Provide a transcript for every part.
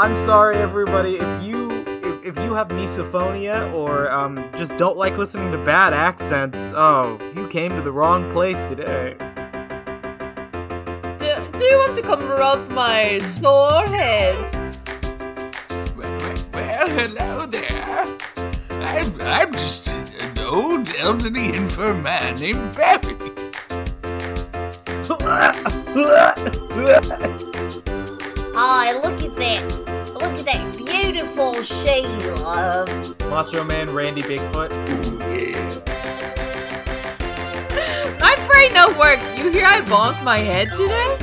I'm sorry, everybody. If you if, if you have misophonia or um, just don't like listening to bad accents, oh, you came to the wrong place today. Do, do you want to come rub my sore head? Well, well, hello there. I'm, I'm just an old elderly infirm man named Barry. Hi, look at that. Look at that beautiful Sheila. Macho Man Randy Bigfoot. My brain no work. You hear I bonk my head today?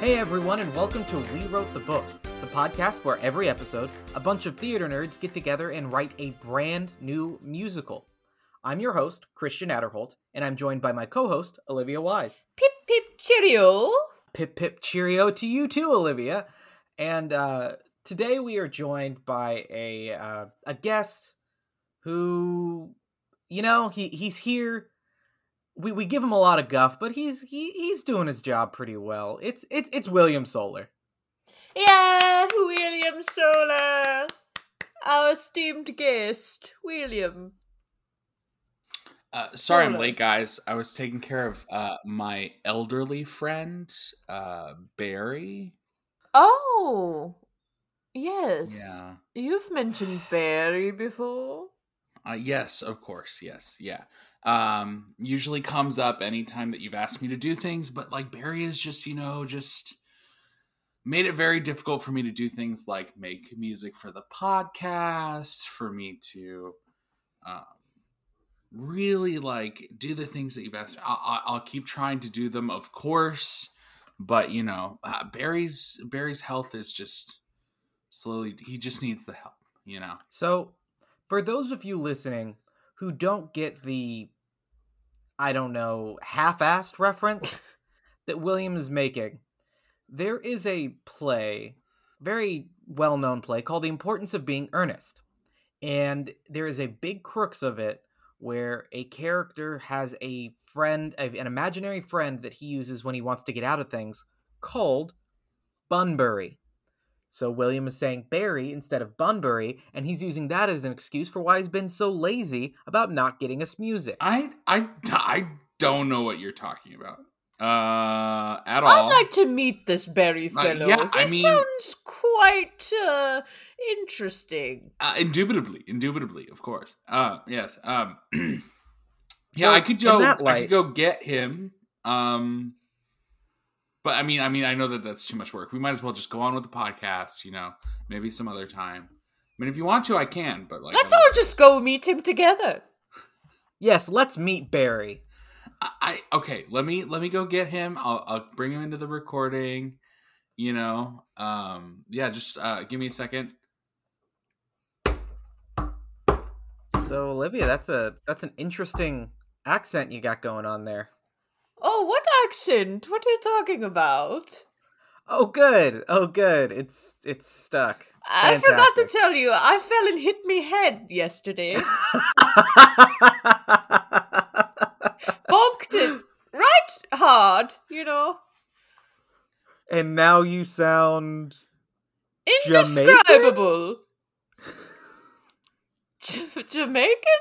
Hey everyone, and welcome to We Wrote the Book, the podcast where every episode, a bunch of theater nerds get together and write a brand new musical. I'm your host, Christian Adderholt, and I'm joined by my co-host, Olivia Wise. Pip pip cheerio. Pip pip cheerio to you too, Olivia. And uh, today we are joined by a uh, a guest who, you know, he he's here. We we give him a lot of guff, but he's he he's doing his job pretty well. It's it's it's William Solar. Yeah, William Solar. Our esteemed guest, William. Uh, sorry I'm late, guys. I was taking care of uh, my elderly friend, uh, Barry. Oh, yes. Yeah. You've mentioned Barry before. Uh, yes, of course. Yes. Yeah. Um, usually comes up anytime that you've asked me to do things, but like Barry is just, you know, just made it very difficult for me to do things like make music for the podcast, for me to um, really like do the things that you've asked. I'll, I'll- I'll keep trying to do them, of course, but you know, uh, Barry's Barry's health is just slowly. He just needs the help. You know. So, for those of you listening who don't get the, I don't know, half-assed reference that William is making, there is a play, very well-known play called "The Importance of Being Earnest," and there is a big crux of it where a character has a friend, an imaginary friend that he uses when he wants to get out of things, called Bunbury. So William is saying Barry instead of Bunbury, and he's using that as an excuse for why he's been so lazy about not getting us music. I I I don't know what you're talking about. Uh at all. I'd like to meet this Barry Uh, fellow. yeah, I he mean- sounds quite uh, interesting. uh, indubitably, indubitably, of course. Uh yes. Um Yeah, So, I could go that I light- could go get him. Um but I mean I mean I know that that's too much work. We might as well just go on with the podcast, you know. Maybe some other time. I mean if you want to I can, but like Let's all just go meet him together. Yes, let's meet Barry. I, I okay, let me let me go get him. I'll I'll bring him into the recording, you know. Um yeah, just uh give me a second. So Olivia, that's a that's an interesting accent you got going on there. Oh, what accent? What are you talking about? Oh good. Oh good. It's it's stuck. I forgot to tell you, I fell and hit me head yesterday. Bonked it right hard, you know. and now you sound Indescribable. J- Jamaican?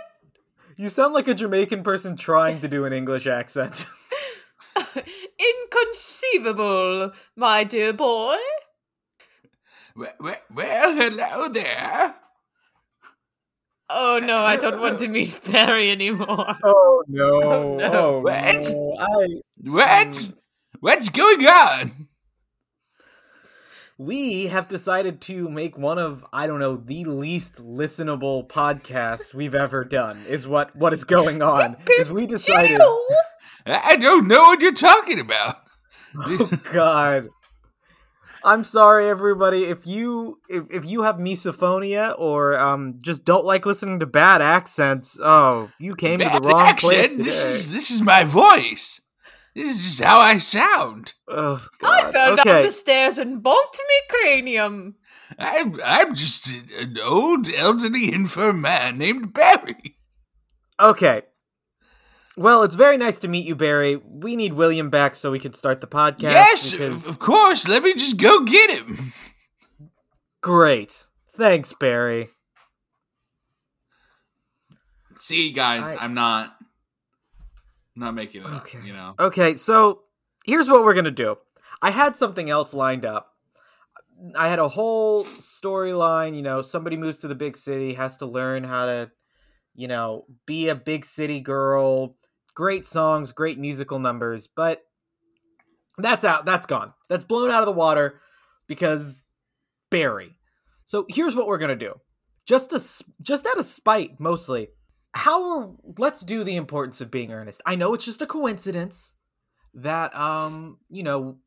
you sound like a Jamaican person trying to do an English accent. Inconceivable, my dear boy. Well, well, well hello there. Oh no, I don't want to meet Barry anymore. oh no. Oh, no. Oh, What? no. I What? What's going on? we have decided to make one of I don't know the least listenable podcast we've ever done. Is what what is going on? Is we decided? I don't know what you're talking about. Oh God. I'm sorry, everybody. If you if, if you have misophonia or um just don't like listening to bad accents, oh, you came to the wrong place today. This is this is my voice. This is how I sound. Oh I God. fell okay. down the stairs and bonked me cranium. I'm I'm just an old elderly infirm man named Barry. Okay. Well, it's very nice to meet you, Barry. We need William back so we can start the podcast. yes, because- of course. Let me just go get him. Great. Thanks, Barry. See, guys, I- I'm not, not making it. up, Okay. you know. Okay, so here's what we're gonna do. I had something else lined up. I had a whole storyline. You know, somebody moves to the big city, has to learn how to, you know, be a big city girl. Great songs, great musical numbers, but that's out. That's gone. That's blown out of the water because Barry. So here's what we're gonna do. Just to, just out of spite, mostly. How are let's do the importance of being earnest. I know it's just a coincidence that um you know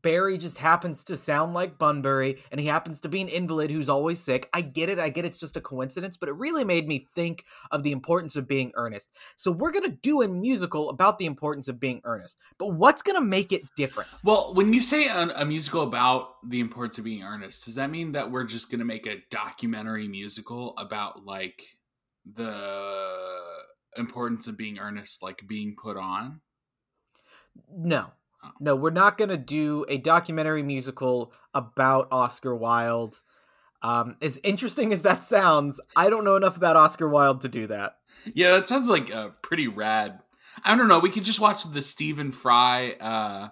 Barry just happens to sound like Bunbury and he happens to be an invalid who's always sick. I get it. I get it's just a coincidence, but it really made me think of the importance of being earnest. So we're going to do a musical about the importance of being earnest. But what's going to make it different? Well, when you say a, a musical about the importance of being earnest, does that mean that we're just going to make a documentary musical about like the importance of being earnest, like being put on? No. No, we're not going to do a documentary musical about Oscar Wilde. Um, as interesting as that sounds, I don't know enough about Oscar Wilde to do that. Yeah, that sounds like a pretty rad. I don't know. We could just watch the Stephen Fry uh,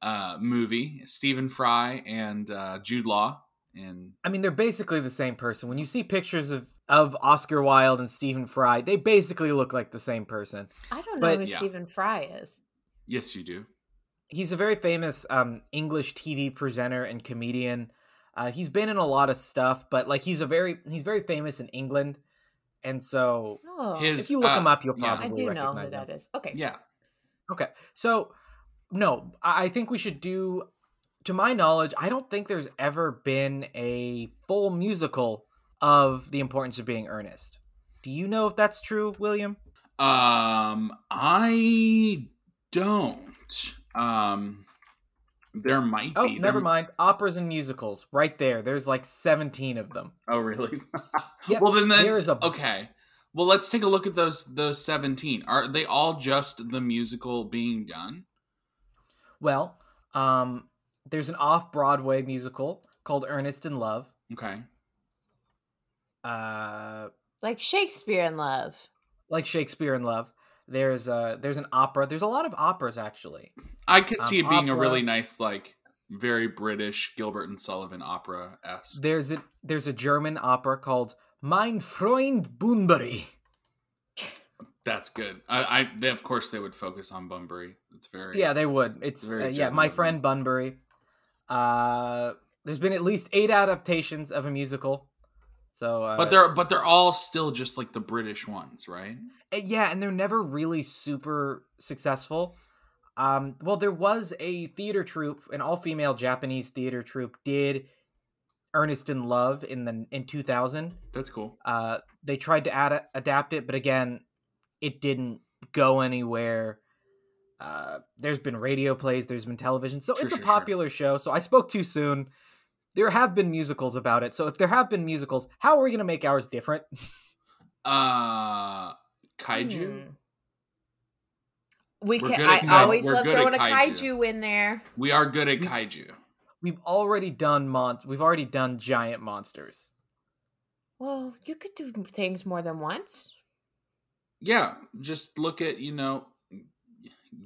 uh, movie. Stephen Fry and uh, Jude Law. And I mean, they're basically the same person. When you see pictures of, of Oscar Wilde and Stephen Fry, they basically look like the same person. I don't know But- who Yeah. Stephen Fry is. yes, you do. He's a very famous um, English TV presenter and comedian. Uh, he's been in a lot of stuff, but like he's a very he's very famous in England, and so Oh, His- if you look uh, him up, you'll probably yeah. probably I do know who recognize him. that is. Okay. Yeah. Okay. So, no, I I think we should do, to my knowledge, I don't think there's ever been a full musical of the importance of being earnest. Do you know if that's true, William? Um, I don't. Um, there might Oh, be. never There- mind. Operas and musicals, right there. There's like 17 of them. Oh, really? Yep, well, then, then there is a- okay. Well, let's take a look at those those seventeen. Are they all just the musical being done? Well, um, there's an off-Broadway musical called Ernest in Love. Okay. Uh, Like Shakespeare in Love. like Shakespeare in Love. There's uh there's an opera. There's a lot of operas actually. I could Um, see it being a really nice, like very British Gilbert and Sullivan opera s. There's a there's a German opera called Mein Freund Bunbury. That's good. I, I they, of course they would focus on Bunbury. It's very Yeah, they would. It's Very uh, yeah, my friend Bunbury. Uh, there's been at least eight adaptations of a musical. So, uh, but they're but they're all still just like the British ones, right? uh, yeah, and they're never really super successful. Um, well, there was a theater troupe, an all-female Japanese theater troupe, did Ernest in Love in the in 2000. That's cool. Uh, they tried to ad- adapt it, but again, it didn't go anywhere. Uh, there's been radio plays, there's been television, so Sure, it's a sure, sure. popular show. So I spoke too soon. There have been musicals about it. So if there have been musicals, how are we going to make ours different? Uh, kaiju. Hmm. We We're can. I at always we're love throwing a kaiju. kaiju in there. We are good at kaiju. we've already done mon- We've already done giant monsters. Well, you could do things more than once. Yeah, just look at you know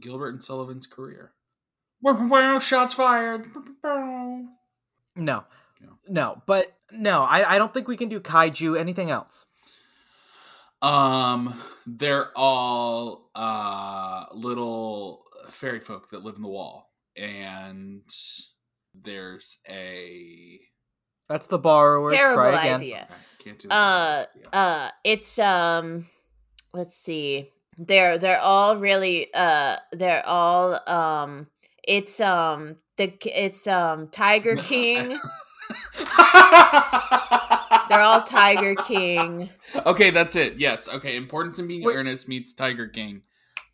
Gilbert and Sullivan's career. Wow, shots fired. No, no, but no, I, I don't think we can do kaiju. Anything else? Um, they're all uh little fairy folk that live in the wall, and there's a That's the borrowers. Terrible Try again. idea. okay, can't do Uh, that. uh, it's um, let's see. They're they're all really uh, they're all um, it's um the it's um Tiger King. They're all Tiger King. okay, that's it. Yes. Okay. Importance in being Wait. earnest meets Tiger King.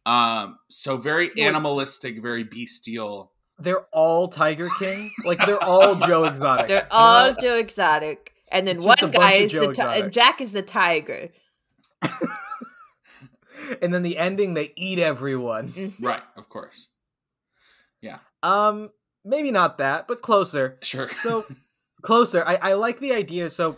Um, so very Wait. animalistic, very bestial. They're all Tiger King. Like they're all Joe Exotic. They're all Joe Exotic, and then It's one guy is Joe the ti- and Jack is the tiger. and then the ending they eat everyone. right, of course. Yeah. Um, maybe not that, but closer. Sure. So closer. I I like the idea. So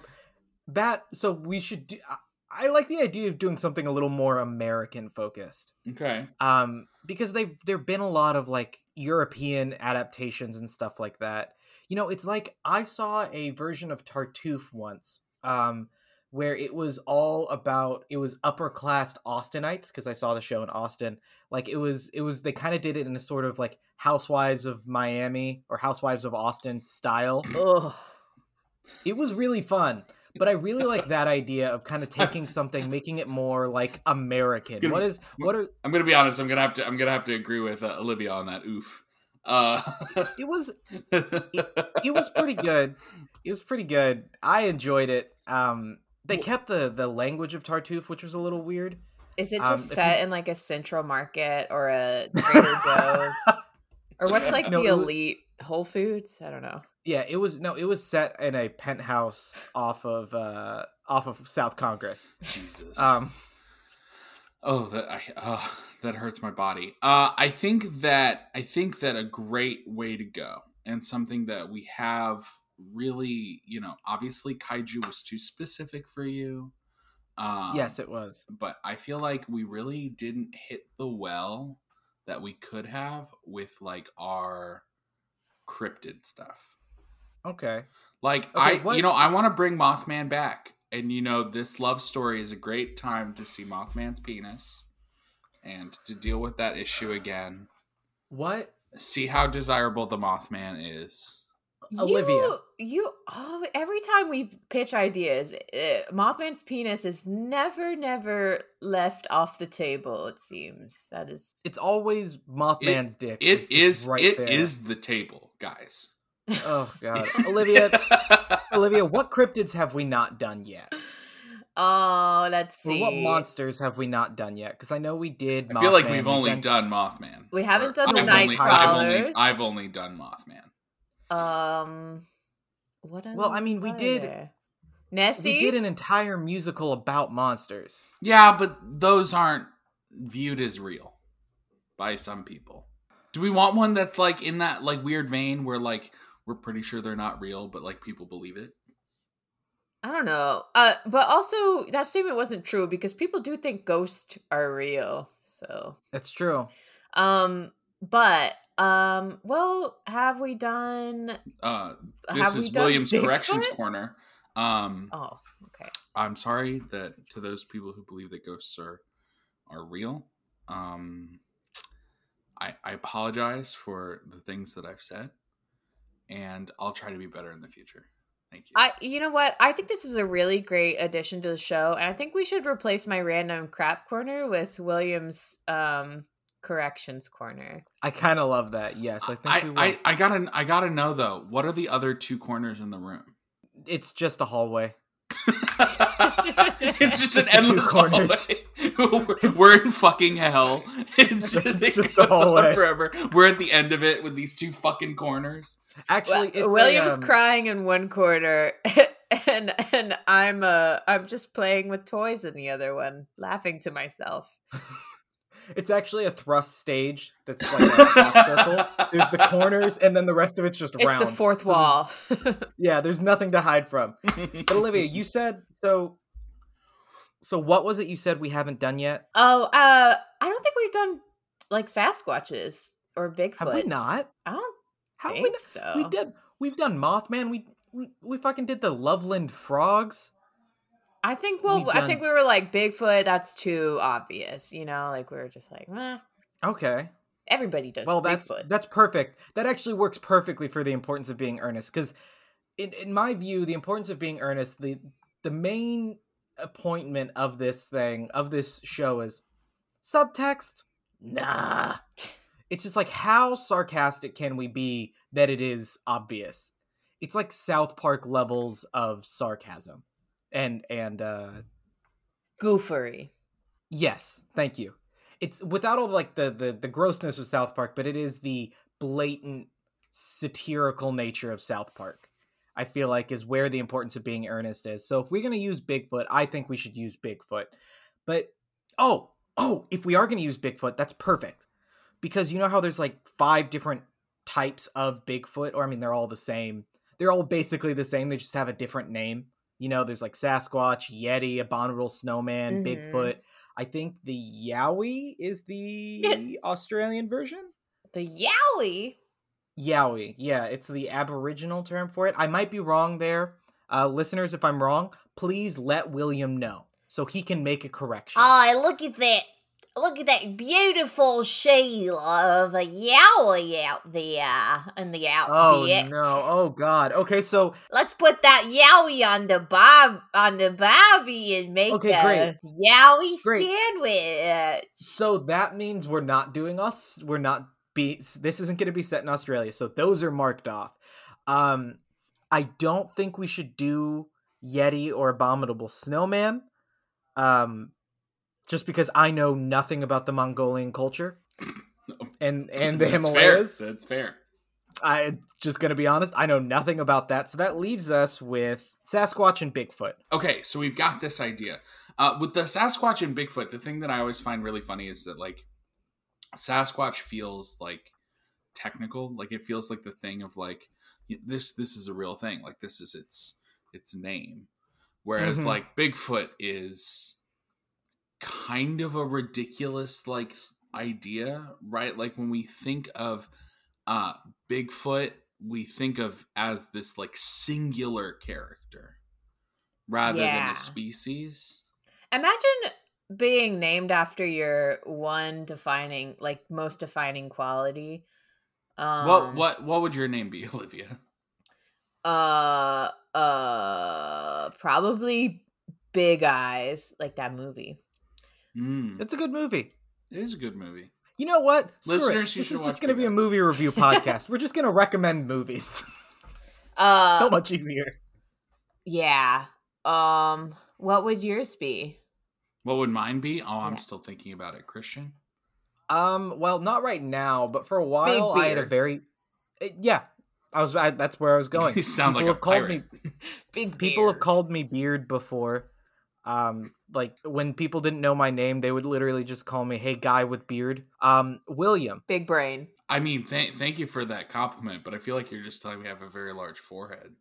bat. So we should do. I- I like the idea of doing something a little more American focused. okay. um because they've there've been a lot of like european adaptations and stuff like that you know it's like i saw a version of tartuffe once um where it was all about it was upper class austinites because i saw the show in austin like it was it was they kind of did it in a sort of like housewives of miami or housewives of austin style Oh, it was really fun but i really like that idea of kind of taking something making it more like american Gonna- what is what are I'm gonna be honest. I'm gonna have to. I'm gonna have to agree with uh, Olivia on that. Oof. Uh, it was it was pretty good. It was pretty good. I enjoyed it. Um, they kept the the language of Tartuffe, which was a little weird. is it Um, just if set in like a central market or a Trader Joe's? Or what's like No, the elite Whole Foods? I don't know. Yeah, it was no, it was set in a penthouse off of uh off of South Congress. Jesus. Um, Oh, that I uh, that hurts my body. Uh, I think that I think that a great way to go and something that we have really, you know, obviously kaiju was too specific for you. Um, yes, it was. but I feel like we really didn't hit the well that we could have with like our cryptid stuff. Okay. Like Okay, I, what- you know, I want to bring Mothman back, and you know, this love story is a great time to see Mothman's penis and to deal with that issue again. What? See how desirable the Mothman is. Olivia. You, you oh, every time we pitch ideas, uh, Mothman's penis is never, never left off the table. It seems that is. It's always Mothman's dick. It It's is. right it there. is the table, guys. Oh god, Olivia. Olivia, what cryptids have we not done yet? Oh, let's Or see. what monsters have we not done yet? Because I know we did. I feel like we've only done- done Mothman. We haven't Or done the I've only- I've only, I've only done Mothman. Um, what? Well, I mean, we did- there? Nessie. We did an entire musical about monsters. Yeah, but those aren't viewed as real by some people. Do we want one that's like in that like weird vein where like we're pretty sure they're not real, but like people believe it? I don't know. Uh, but also that statement wasn't true because people do think ghosts are real. So, That's true. um, but um, well, have we done? Uh, this is Williams Corrections Corner. Um, Oh, okay. I'm sorry that to those people who believe that ghosts are are real. Um, I I apologize for the things that I've said, and I'll try to be better in the future. Thank you. I, you know what? I think this is a really great addition to the show, and I think we should replace my random crap corner with Williams' um corrections corner. I kind of love that. Yes, I think I, we will. I, I gotta I gotta know though. What are the other two corners in the room? It's just a hallway. it's just an Just the endless corners. hallway. We're- We're in fucking hell. It's just, It's it just a goes on hallway. forever. We're at the end of it with these two fucking corners. Actually, Well, it's William's a, um, crying in one corner, and and I'm uh I'm just playing with toys in the other one, laughing to myself. It's actually a thrust stage that's like a half circle. There's the corners, and then the rest of it's just It's round. It's the fourth So there's- wall. Yeah, there's nothing to hide from. But Olivia, you said so. So what was it you said we haven't done yet? oh, uh, I don't think we've done like Sasquatches or Bigfoot. Have we not? I don't How have think we not? so. We did. We've done Mothman. We we, we fucking did the Loveland frogs. I think well, We've I think we were like Bigfoot. That's too obvious, you know. Like we were just like, eh, Okay. everybody does. Well, that's Bigfoot. that's perfect. That actually works perfectly for the importance of being earnest. Because, in in my view, the importance of being earnest, the the main appointment of this thing of this show is subtext. Nah. It's just like how sarcastic can we be that it is obvious? It's like South Park levels of sarcasm. And and uh goofery. Yes, thank you. It's without all like the the the grossness of South Park, but it is the blatant satirical nature of South Park. I feel like is where the importance of being earnest is. So if we're gonna use Bigfoot, I think we should use Bigfoot. But oh, Oh, if we are going to use Bigfoot, that's perfect. Because you know how there's like five different types of Bigfoot, or I mean, they're all the same. They're all basically the same. They just have a different name. You know, there's like Sasquatch, Yeti, Abominable Snowman, Mhm. Bigfoot. I think the Yowie is the Australian version. The Yowie. Yowie, yeah, it's the Aboriginal term for it. I might be wrong there. Uh, listeners, if I'm wrong, please let William know so he can make a correction. Oh, look at that. Look at that beautiful shell of a yowie out there in the oh outfit. no! Oh god! Okay, so Let's put that yowie on the bob on the bobby and make Okay, a great. yowie Great. sandwich. so that means we're not doing us. We're not be. This isn't going to be set in Australia. So those are marked off. Um, I don't think we should do Yeti or Abominable Snowman. Um, just because I know nothing about the Mongolian culture and and the That's Himalayas. Fair. That's fair. I just gonna be honest, I know nothing about that. So that leaves us with Sasquatch and Bigfoot. Okay, so we've got this idea. Uh, with the Sasquatch and Bigfoot, the thing that I always find really funny is that like Sasquatch feels like technical, like it feels like the thing of like this this is a real thing, like this is its its name. Whereas Mhm. like Bigfoot is kind of a ridiculous like idea, right? Like when we think of uh Bigfoot, we think of as this like singular character rather than a species. Imagine being named after your one defining, like most defining quality. Um, what what what would your name be, Olivia? Uh, uh, probably Big Eyes, like that movie. Mm, It's a good movie. it is a good movie. You know what? Screw Listeners, it. you This is just gonna be a movie review podcast. We're just gonna recommend movies. Uh, so much easier. yeah. Um, what would yours be? What would mine be? Oh, I'm Yeah. still thinking about it, Christian. Um, well, not right now, but for a while, I had a very, uh, yeah. I was. I, that's where I was going. You sound People like a have called pirate. me. Big People have called me Beard before. Um, like when people didn't know my name, they would literally just call me "Hey, guy with beard." Um, William. Big brain. I mean, th- thank you for that compliment, but I feel like you're just telling me I have a very large forehead.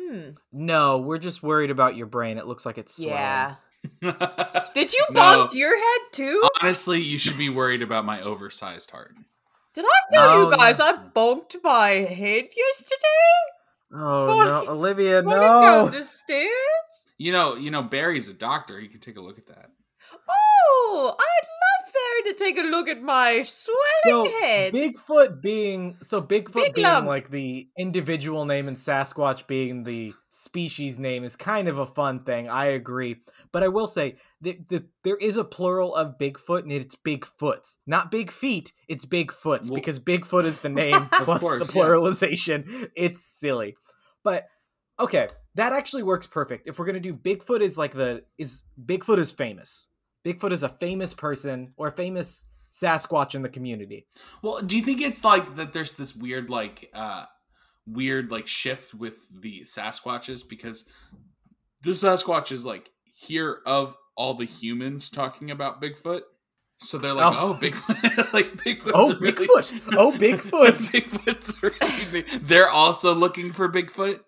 Hmm. No, we're just worried about your brain. It looks like it's swelling. Yeah. Did you No. bump your head too? Honestly, you should be worried about my oversized heart. Did I tell Oh, you guys yeah. I bumped my head yesterday? Oh Funny- no, Olivia, Running down no. the stairs? You know, you know, Barry's a doctor. He can take a look at that. Oh, I'd love Barry to take a look at my swelling So head. Bigfoot being so Bigfoot Big being lump. like the individual name and Sasquatch being the species name is kind of a fun thing. I agree, but I will say that the, there is a plural of Bigfoot and it's Bigfoots, not Big Feet. It's Bigfoots Well- because Bigfoot is the name plus course, the yeah. pluralization. It's silly, but okay, that actually works perfect. If we're gonna do Bigfoot is like the is Bigfoot is famous. Bigfoot is a famous person or a famous Sasquatch in the community. Well, do you think it's like that? There's this weird, like, uh, weird, like, shift with the Sasquatches because the Sasquatch is like here of all the humans talking about Bigfoot. So they're like, Oh. oh, Bigfoot, like Bigfoot's Oh, really- Bigfoot! Oh, Bigfoot! Bigfoot's really They're also looking for Bigfoot.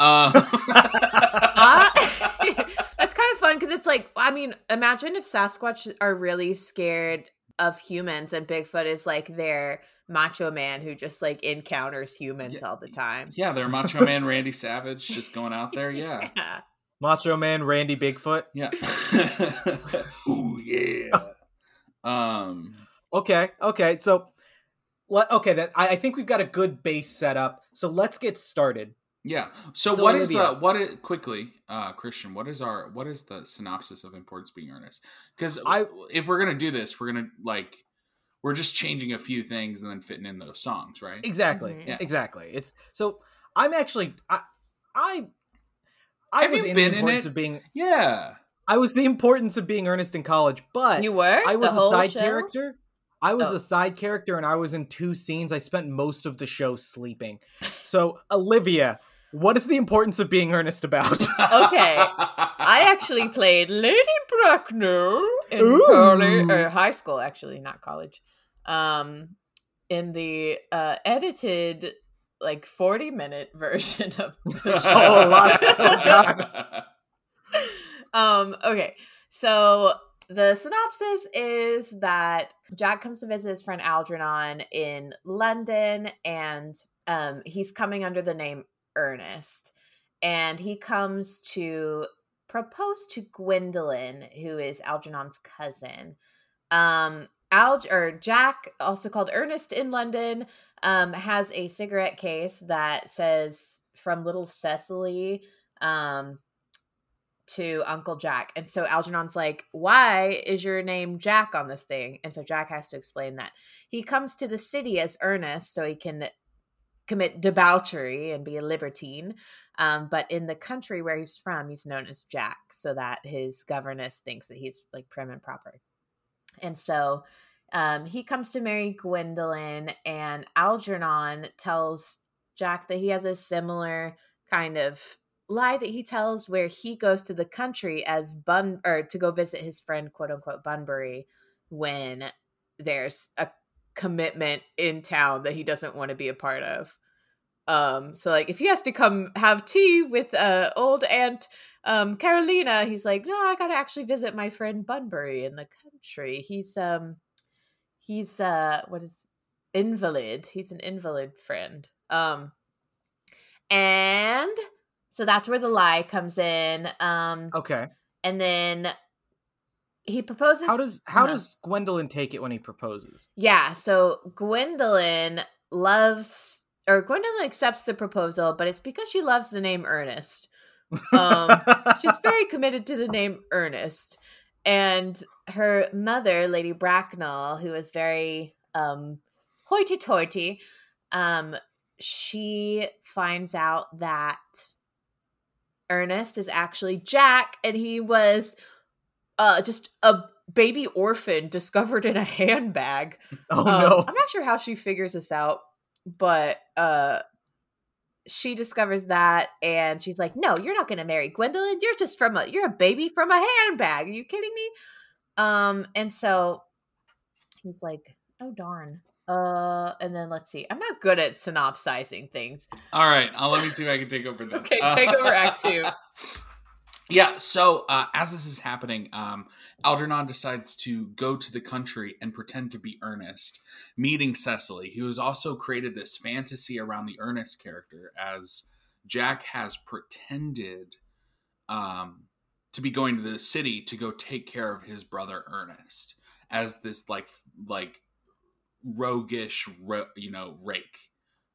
Um, Uh, that's kind of fun because it's like, I mean, imagine if Sasquatch are really scared of humans and Bigfoot is like their macho man who just like encounters humans Yeah. all the time. yeah, they're Macho Man Randy Savage just going out there. Yeah, Yeah. Macho Man Randy Bigfoot. yeah. Ooh, yeah. Um. Okay, okay. So, let okay. That I, I think we've got a good base set up. So let's get started. Yeah. So, So, what is Olivia- the what is quickly, uh, Christian? What is our what is the synopsis of importance being earnest? Because I- if we're gonna do this, we're gonna like we're just changing a few things and then fitting in those songs, right? Exactly. Mhm. Yeah. Exactly. It's so I'm actually I I I Have was in been the importance it? of being Yeah. I was the importance of being earnest in college, but You were? I The was a side show? character. I was Oh. a side character and I was in two scenes. I spent most of the show sleeping. So, Olivia, what is the importance of being earnest about? Okay. I actually played Lady Bracknell in Ooh. college, or high school, actually, not college. Um, in the uh, edited, like forty minute version of the show. Oh, a lot of- oh, God. um, okay, so the synopsis is that Jack comes to visit his friend Algernon in London, and um, he's coming under the name Ernest, and he comes to propose to Gwendolyn, who is Algernon's cousin. Um, Alg or Jack, also called Ernest in London, um, has a cigarette case that says "From Little Cecily." Um, to Uncle Jack. And so Algernon's like, Why is your name Jack on this thing? And so Jack has to explain that. He comes to the city as Ernest so he can commit debauchery and be a libertine. Um, but in the country where he's from, he's known as Jack so that his governess thinks that he's like prim and proper. And so um, he comes to marry Gwendolyn, and Algernon tells Jack that he has a similar kind of lie that he tells where he goes to the country as Bun or to go visit his friend quote unquote Bunbury when there's a commitment in town that he doesn't want to be a part of. Um so like if he has to come have tea with uh old aunt um Carolina, he's like, "No, I got to actually visit my friend Bunbury in the country. He's um he's uh what is invalid. He's an invalid friend." Um and so that's where the lie comes in. Um, Okay. and then he proposes. How does how Uh-huh. does Gwendolyn take it when he proposes? Yeah. So Gwendolyn loves, or Gwendolyn accepts the proposal, but it's because she loves the name Ernest. Um, She's very committed to the name Ernest, and her mother, Lady Bracknell, who is very um, hoity-toity, um, she finds out that Ernest is actually Jack, and he was uh, just a baby orphan discovered in a handbag. oh Um, no. I'm not sure how she figures this out, but uh, she discovers that, and she's like, "No, you're not going to marry Gwendolyn. You're just from a you're a baby from a handbag. Are you kidding me?" Um, and so he's like, "Oh darn." Uh, and then let's see. I'm not good at synopsizing things. All right, uh, let me see if I can take over this. Okay, take over Act Two. Yeah, so uh, as this is happening, um, Algernon decides to go to the country and pretend to be Ernest, meeting Cecily, who has also created this fantasy around the Ernest character, as Jack has pretended um, to be going to the city to go take care of his brother Ernest as this like like roguish, ro- you know, rake.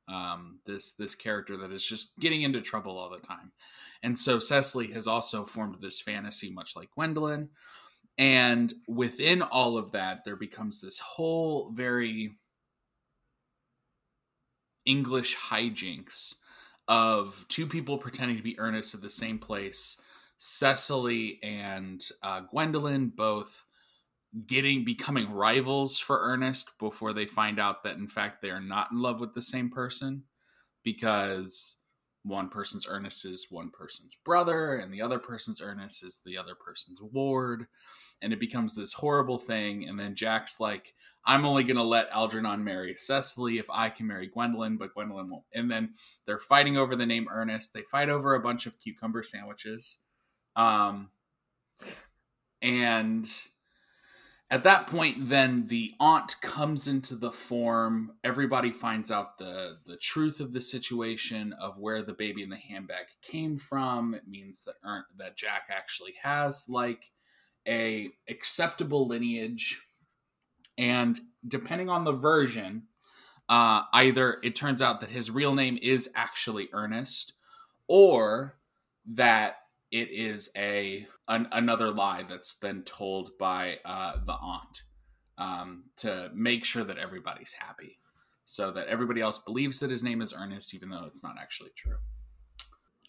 Um, this this character that is just getting into trouble all the time. And so Cecily has also formed this fantasy, much like Gwendolyn. And within all of that, there becomes this whole very English hijinks of two people pretending to be Ernest at the same place. Cecily and uh, Gwendolyn both getting becoming rivals for Ernest before they find out that in fact they are not in love with the same person because one person's Ernest is one person's brother, and the other person's Ernest is the other person's ward. And it becomes this horrible thing. And then Jack's like, I'm only going to let Algernon marry Cecily if I can marry Gwendolyn, but Gwendolyn won't. And then they're fighting over the name Ernest. They fight over a bunch of cucumber sandwiches. Um, and at that point then the aunt comes into the form. Everybody finds out the the truth of the situation of where the baby in the handbag came from. It means that Ern- that jack actually has like a acceptable lineage. And depending on the version uh, either it turns out that his real name is actually ernest or that it is a an, another lie that's then told by uh, the aunt um, to make sure that everybody's happy, so that everybody else believes that his name is Ernest, even though it's not actually true.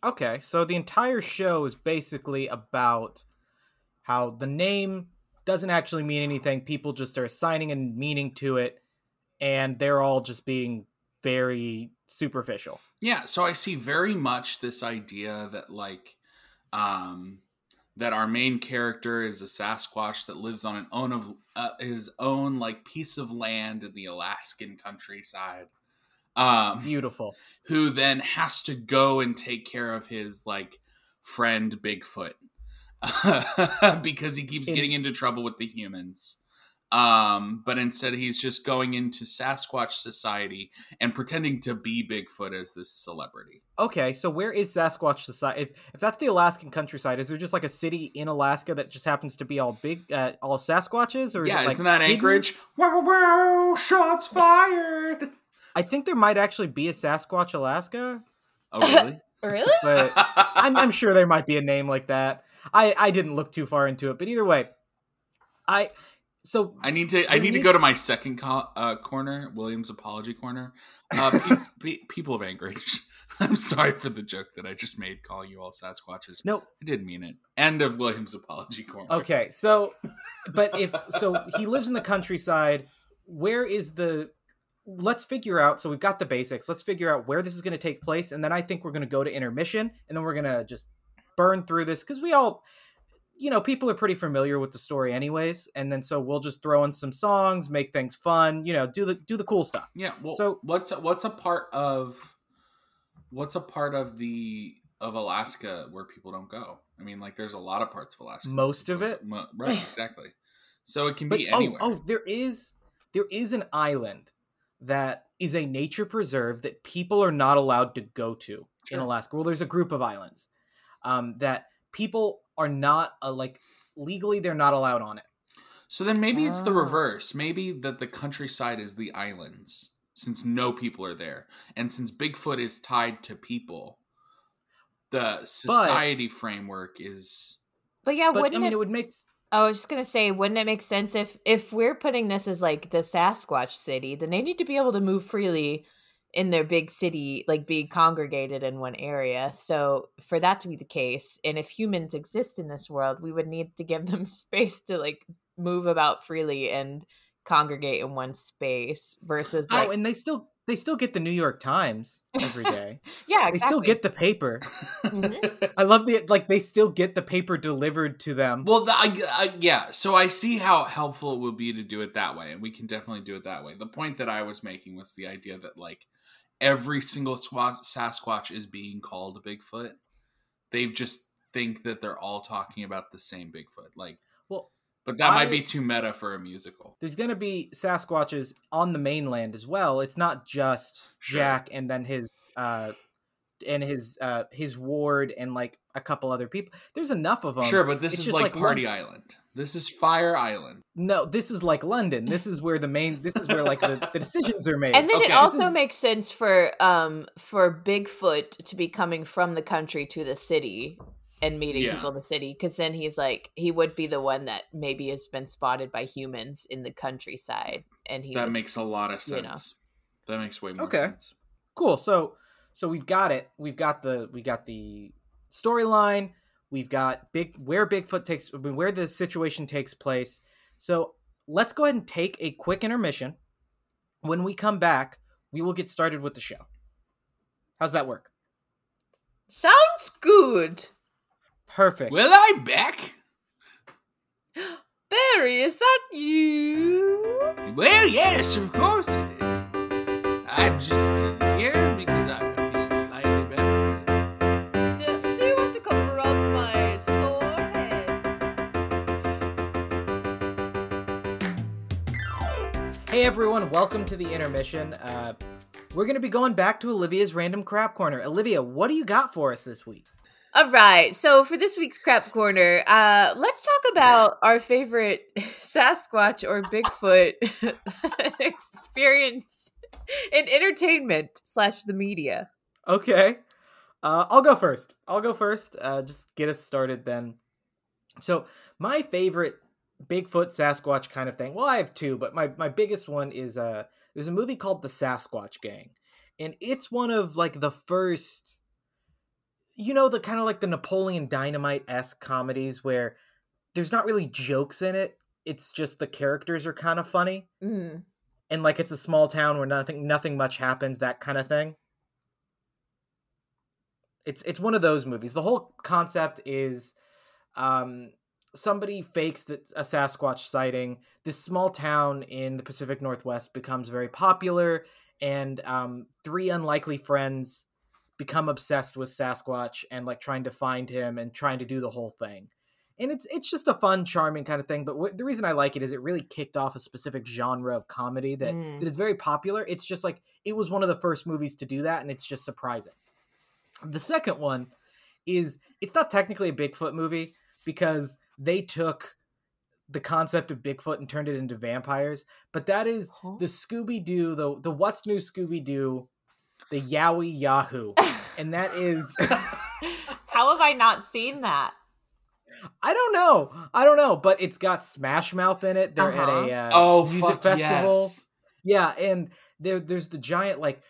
Okay, so the entire show is basically about how the name doesn't actually mean anything. People just are assigning a meaning to it, and they're all just being very superficial. Yeah, so I see very much this idea that like um that our main character is a Sasquatch that lives on an own of uh, his own like piece of land in the Alaskan countryside. Um, Beautiful. who then has to go and take care of his like friend Bigfoot because he keeps In- getting into trouble with the humans. Um, but instead he's just going into Sasquatch society and pretending to be Bigfoot as this celebrity. Okay, so where is Sasquatch society? If, if that's the Alaskan countryside, is there just like a city in Alaska that just happens to be all big, uh, all Sasquatches? Or is yeah, it, like, isn't that hidden? Anchorage? Wow, wow, wow, shots fired. I think there might actually be a Sasquatch Alaska, Oh really? Really? but I'm, I'm sure there might be a name like that. I, I didn't look too far into it, but either way, I so I need to. I need to go to my second co- uh, corner, William's apology corner. Uh, pe- pe- people of Anchorage, I'm sorry for the joke that I just made, calling you all Sasquatches. no I didn't mean it. End of William's apology corner. okay so but if so he lives in the countryside where is the let's figure out so we've got the basics let's figure out where this is going to take place and then i think we're going to go to intermission and then we're going to just burn through this because we all you know people are pretty familiar with the story anyways and then so we'll just throw in some songs make things fun you know do the do the cool stuff Yeah. Well, So- what's what's a part of what's a part of the of Alaska where people don't go? I mean, like, there's a lot of parts of Alaska. Most of it? Mo- right? Exactly. So it can but be oh, anywhere. oh there is there is an island that is a nature preserve that people are not allowed to go to in alaska well there's a group of islands um, that people are not uh, like legally they're not allowed on it So then maybe it's the Oh. reverse. Maybe that the countryside is the islands, since no people are there, and since Bigfoot is tied to people, the society framework is But yeah, but wouldn't i mean it, it would make I was just gonna say, wouldn't it make sense if if we're putting this as like the Sasquatch city, then they need to be able to move freely in their big city, like be congregated in one area. So for that to be the case, and if humans exist in this world, we would need to give them space to like move about freely and congregate in one space versus like oh and they still they still get the new york times every day yeah, they still get the paper Mhm. i love the like they still get the paper delivered to them well. The, I, I, yeah, so I see how helpful it would be to do it that way, and we can definitely do it that way. The point that I was making was the idea that like every single Sasquatch is being called Bigfoot. They just think that they're all talking about the same Bigfoot, like. well But that might be too meta for a musical. there's going to be Sasquatches on the mainland as well. It's not just Sure. Jack and then his uh and his uh his ward and like a couple other people. There's enough of them. Sure, but this it's is like, like Party Lon- Island. This is Fire Island. No, this is like London. This is where the main this is where like the, the decisions are made. And then Okay. it This also is- makes sense for um for Bigfoot to be coming from the country to the city and meeting Yeah. people in the city because then he's like he would be the one that maybe has been spotted by humans in the countryside and he That would- makes a lot of you know. sense. That makes way more Okay. sense. cool. So so we've got it. We've got the we got the storyline. We've got big where Bigfoot takes where the situation takes place. So let's go ahead and take a quick intermission. When we come back, we will get started with the show. How's that work? sounds good. Perfect. Will I back? Barry, is that you? Well, yes, of course it is. I'm just here because I everyone, welcome to the intermission. Uh, we're going to be going back to Olivia's random crap corner. Olivia, what do you got for us this week? All right. So for this week's crap corner, uh, let's talk about our favorite Sasquatch or Bigfoot experience in entertainment slash the media. Okay. Uh, I'll go first. I'll go first. Uh, just get us started then. So, my favorite Bigfoot Sasquatch kind of thing. Well, I have two, but my, my biggest one is uh, there's a movie called The Sasquatch Gang. And it's one of like the first, you know, the kind of like the Napoleon Dynamite esque comedies where there's not really jokes in it. It's just the characters are kind of funny Mm. and like it's a small town where nothing nothing much happens that kind of thing it's it's one of those movies the whole concept is um, somebody fakes that a Sasquatch sighting. This small town in the Pacific Northwest becomes very popular, and um, three unlikely friends become obsessed with Sasquatch and like trying to find him and trying to do the whole thing. And it's it's just a fun, charming kind of thing. But wh- the reason I like it is it really kicked off a specific genre of comedy that, Mm. that is very popular. It's just like it was one of the first movies to do that, and it's just surprising. The second one is it's not technically a Bigfoot movie because they took the concept of Bigfoot and turned it into vampires, but that is Huh? the Scooby Doo, the the What's New Scooby Doo, the Yowie Yahoo, and that is How have I not seen that? I don't know, I don't know, but it's got Smash Mouth in it. They're at a uh, oh, music fuck festival. yes. Yeah, and there there's the giant like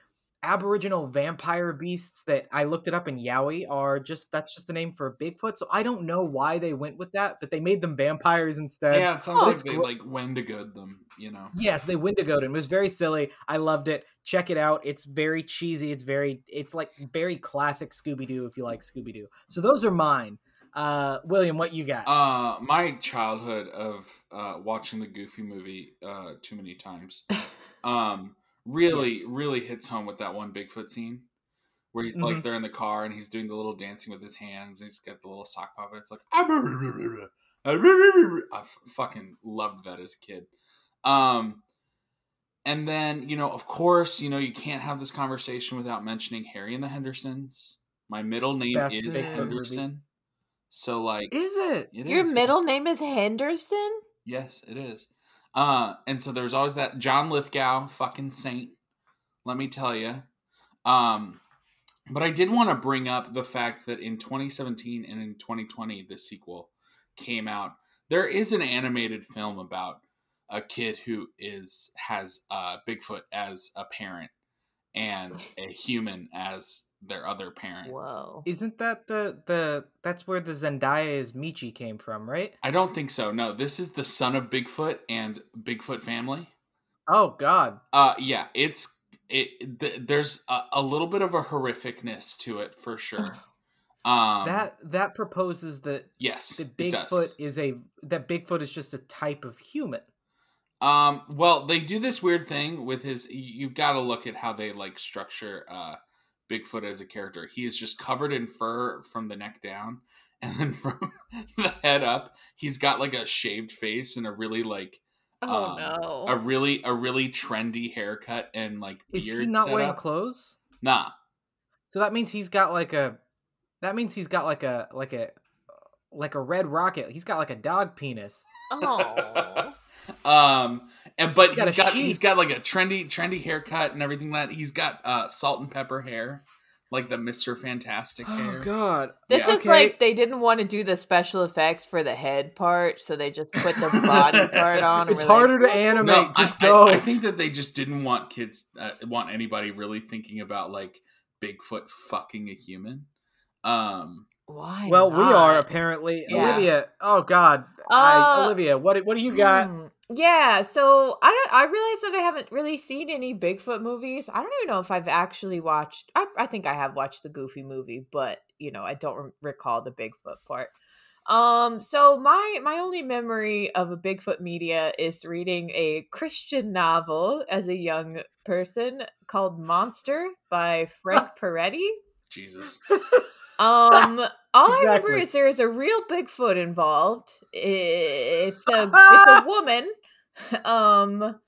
aboriginal vampire beasts that I looked it up in Yowie are just that's just a name for Bigfoot. So I don't know why they went with that, but they made them vampires instead. Yeah, it sounds Oh, like it's they gro- like Wendigoed them, you know. Yes, they Wendigoed him. It was very silly. I loved it. Check it out. It's very cheesy. It's very it's like very classic Scooby Doo if you like Scooby Doo. So those are mine. Uh William, what you got? Uh, my childhood of uh, watching the Goofy movie uh, too many times, um, really, Yes. really hits home with that one Bigfoot scene where he's Mhm. like they're in the car and he's doing the little dancing with his hands. And he's got the little sock puppet. It's like I fucking loved that as a kid. Um, and then you know, of course, you know you can't have this conversation without mentioning Harry and the Hendersons. My middle name Best is Bigfoot movie. Henderson, so like is it? it Your is. middle name is Henderson? Yes, it is. Uh, and so there's always that John Lithgow, fucking saint. Let me tell you. Um, but I did want to bring up the fact that in 2017 and in 2020, the sequel came out. There is an animated film about a kid who is has uh, Bigfoot as a parent and a human as their other parent. Whoa. Isn't that the the that's where the Zendaya is Meechee came from, right? I don't think so. No, this is the son of Bigfoot and Bigfoot family. Oh god. Uh, yeah, it's it. Th- there's a, a little bit of a horrificness to it for sure. Um, that that proposes that yes, that it does. Bigfoot is a that Bigfoot is just a type of human. Um, well, they do this weird thing with his. You've got to look at how they like structure uh Bigfoot as a character. He is just covered in fur from the neck down, and then from the head up, he's got like a shaved face and a really like Oh um, no. a really a really trendy haircut and like Is beard he not wearing setup. clothes? Nah, So that means he's got like a that means he's got like a like a like a red rocket. He's got like a dog penis. oh. um and but He's got he's a got he's sheep. got like a trendy trendy haircut and everything like that he's got uh salt and pepper hair like the mr fantastic hair Oh god. This Yeah. is Okay. like they didn't want to do the special effects for the head part, so they just put the body part on. It's were like, harder to animate. no, just I, go. I, I think that they just didn't want kids uh, want anybody really thinking about like bigfoot fucking a human um Why? well, we are apparently Yeah. Olivia. Oh god. I, Uh, Olivia, what what do you got? Yeah, so I don't. I realized that I haven't really seen any Bigfoot movies. I don't even know if I've actually watched. I, I think I have watched the Goofy movie, but you know, I don't re- recall the Bigfoot part. Um, so my my only memory of a Bigfoot media is reading a Christian novel as a young person called Monster by Frank Peretti. jesus Um, all I remember is there is a real Bigfoot involved. It's a it's a woman. Um,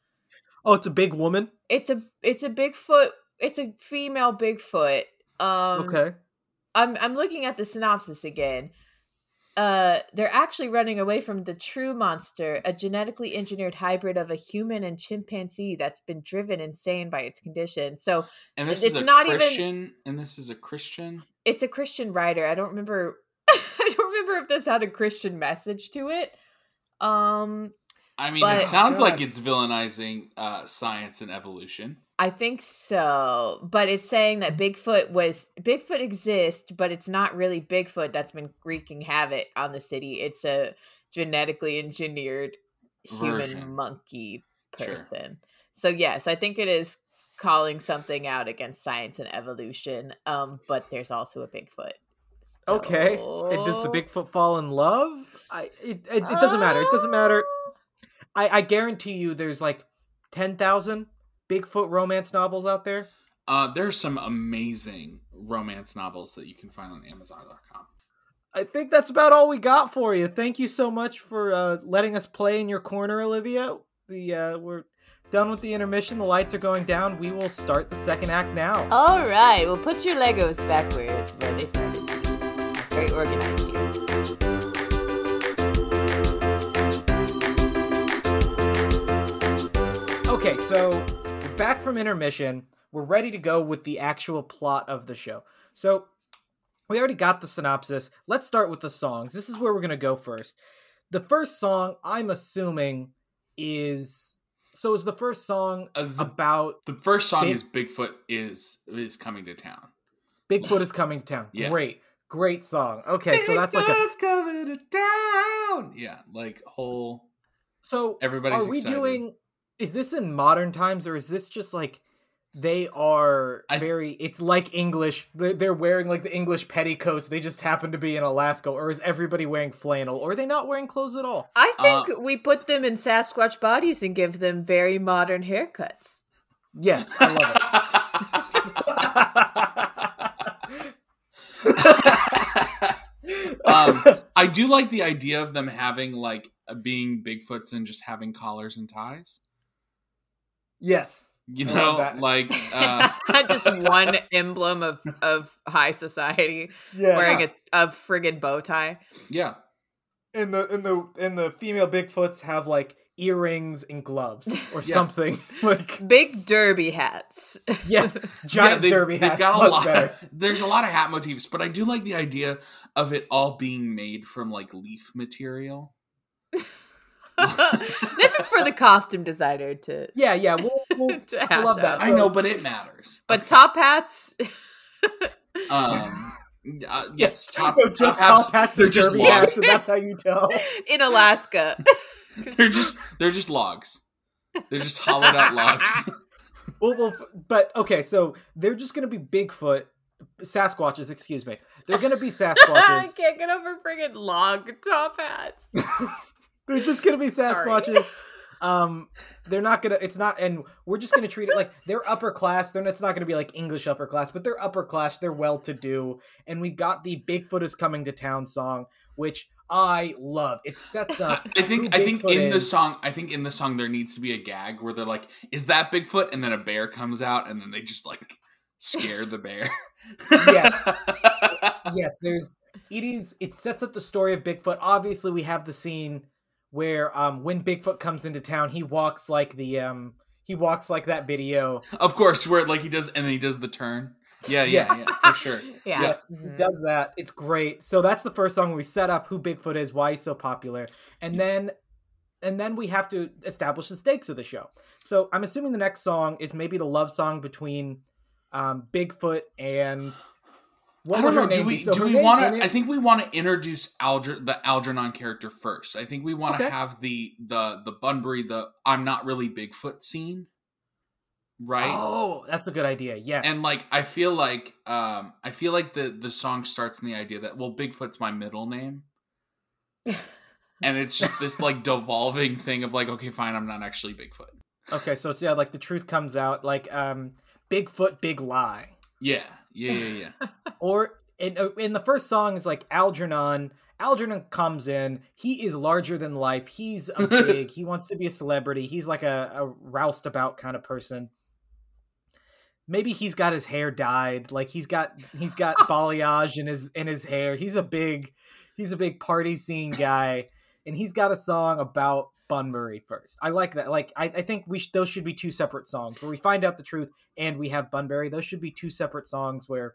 Oh, it's a big woman. it's a it's a Bigfoot. It's a female Bigfoot. Um, Okay. I'm I'm looking at the synopsis again. Uh, they're actually running away from the true monster, a genetically engineered hybrid of a human and chimpanzee that's been driven insane by its condition. So and this It's is a not even- christian and this is a christian it's a Christian writer. I don't remember. I don't remember if this had a Christian message to it. Um, i mean But- it sounds God. like it's villainizing uh science and evolution I think so, but it's saying that Bigfoot was Bigfoot exists, but it's not really Bigfoot that's been wreaking havoc on the city. It's a genetically engineered human Version. monkey Sure. person. So yes, I think it is calling something out against science and evolution. Um, but there's also a Bigfoot. Okay. And does the Bigfoot fall in love? I it, it, it doesn't matter. It doesn't matter. I, I guarantee you there's like 10,000 Bigfoot romance novels out there. Uh, there's some amazing romance novels that you can find on Amazon.com. I think that's about all we got for you. Thank you so much for uh, letting us play in your corner, Olivia. The uh, we're done with the intermission. The lights are going down. We will start the second act now. All right. Well, put your Legos back where, where they started. Very organized here. Okay, so we're back from intermission. We're ready to go with the actual plot of the show. So we already got the synopsis. Let's start with the songs. This is where we're going to go first. The first song, I'm assuming, is so is the first song Uh, the, about the first song Big- is Bigfoot is is coming to town. Bigfoot is coming to town. Yeah. Great, great song. Okay, so that's like a Bigfoot's coming to town. Yeah, like whole so. everybody's are we excited. doing? Is this in modern times or is this just like? They are I- very. It's like English. They're, they're wearing like the English petticoats. They just happen to be in Alaska, or is everybody wearing flannel? Or are they not wearing clothes at all? I think Uh, we put them in Sasquatch bodies and give them very modern haircuts. Yes, I love it. um, I do like the idea of them having like being Bigfoots and just having collars and ties. Yes, You I know, like uh, Just one emblem of, of high society yeah. wearing a, a friggin' bow tie. yeah, and the and the and the female Bigfoots have like earrings and gloves or Yeah. something like Big derby hats. yes, giant they- derby They've hats. got a lot. better. There's a lot of hat motifs, but I do like the idea of it all being made from like leaf material. this is for the costume designer to, Yeah, yeah, we'll, we'll to I love that. out. I know, but it matters. But Okay. top hats, um, uh, yes, top, No, just top hats. top hats they're and just derby logs. hats, and that's how you tell. in Alaska. They're just they're just logs. They're just hollowed out logs. well, well, but okay, so they're just gonna be Bigfoot, Sasquatches. Excuse me. They're gonna be Sasquatches. I can't get over friggin' log top hats. They're just gonna be Sasquatches. Um, they're not gonna. It's not, and we're just gonna treat it like they're upper class. They're it's not gonna be like English upper class, but they're upper class. They're well to do, and we've got the Bigfoot is coming to town song, which I love. It sets up. I think I think Bigfoot in the song I think in the song there needs to be a gag where they're like, "Is that Bigfoot?" and then a bear comes out and then they just like scare the bear. Yes. yes, there's it is it sets up the story of Bigfoot. Obviously, we have the scene where um when Bigfoot comes into town, he walks like the um he walks like that video. of course, where like he does and then he does the turn. Yeah, yeah, Yes. yeah, for sure. Yeah. Yes, he Mhm. does that. It's great. So that's the first song we set up who Bigfoot is, why he's so popular. And then and then we have to establish the stakes of the show. So I'm assuming the next song is maybe the love song between um Bigfoot and what I don't know. Do we? So do we want to? I think we want to introduce Alger, the Algernon character first. I think we want to Okay. have the the the Bunbury the I'm not really Bigfoot scene, right? Oh, that's a good idea. Yes. and like I feel like um I feel like the the song starts in the idea that well Bigfoot's my middle name. and it's just this like devolving thing of like okay fine I'm not actually Bigfoot. Okay, so it's yeah, like the truth comes out, like um, Bigfoot, big lie, Yeah. Yeah, yeah, yeah. or in uh, in the first song is like Algernon. Algernon comes in. He is larger than life. He's a big. he wants to be a celebrity. He's like a, a roused about kind of person. Maybe he's got his hair dyed. Like he's got he's got balayage in his in his hair. He's a big he's a big party scene guy, and he's got a song about Bunbury first. I like that. Like I, I think we sh- those should be two separate songs where we find out the truth and we have Bunbury. Those should be two separate songs where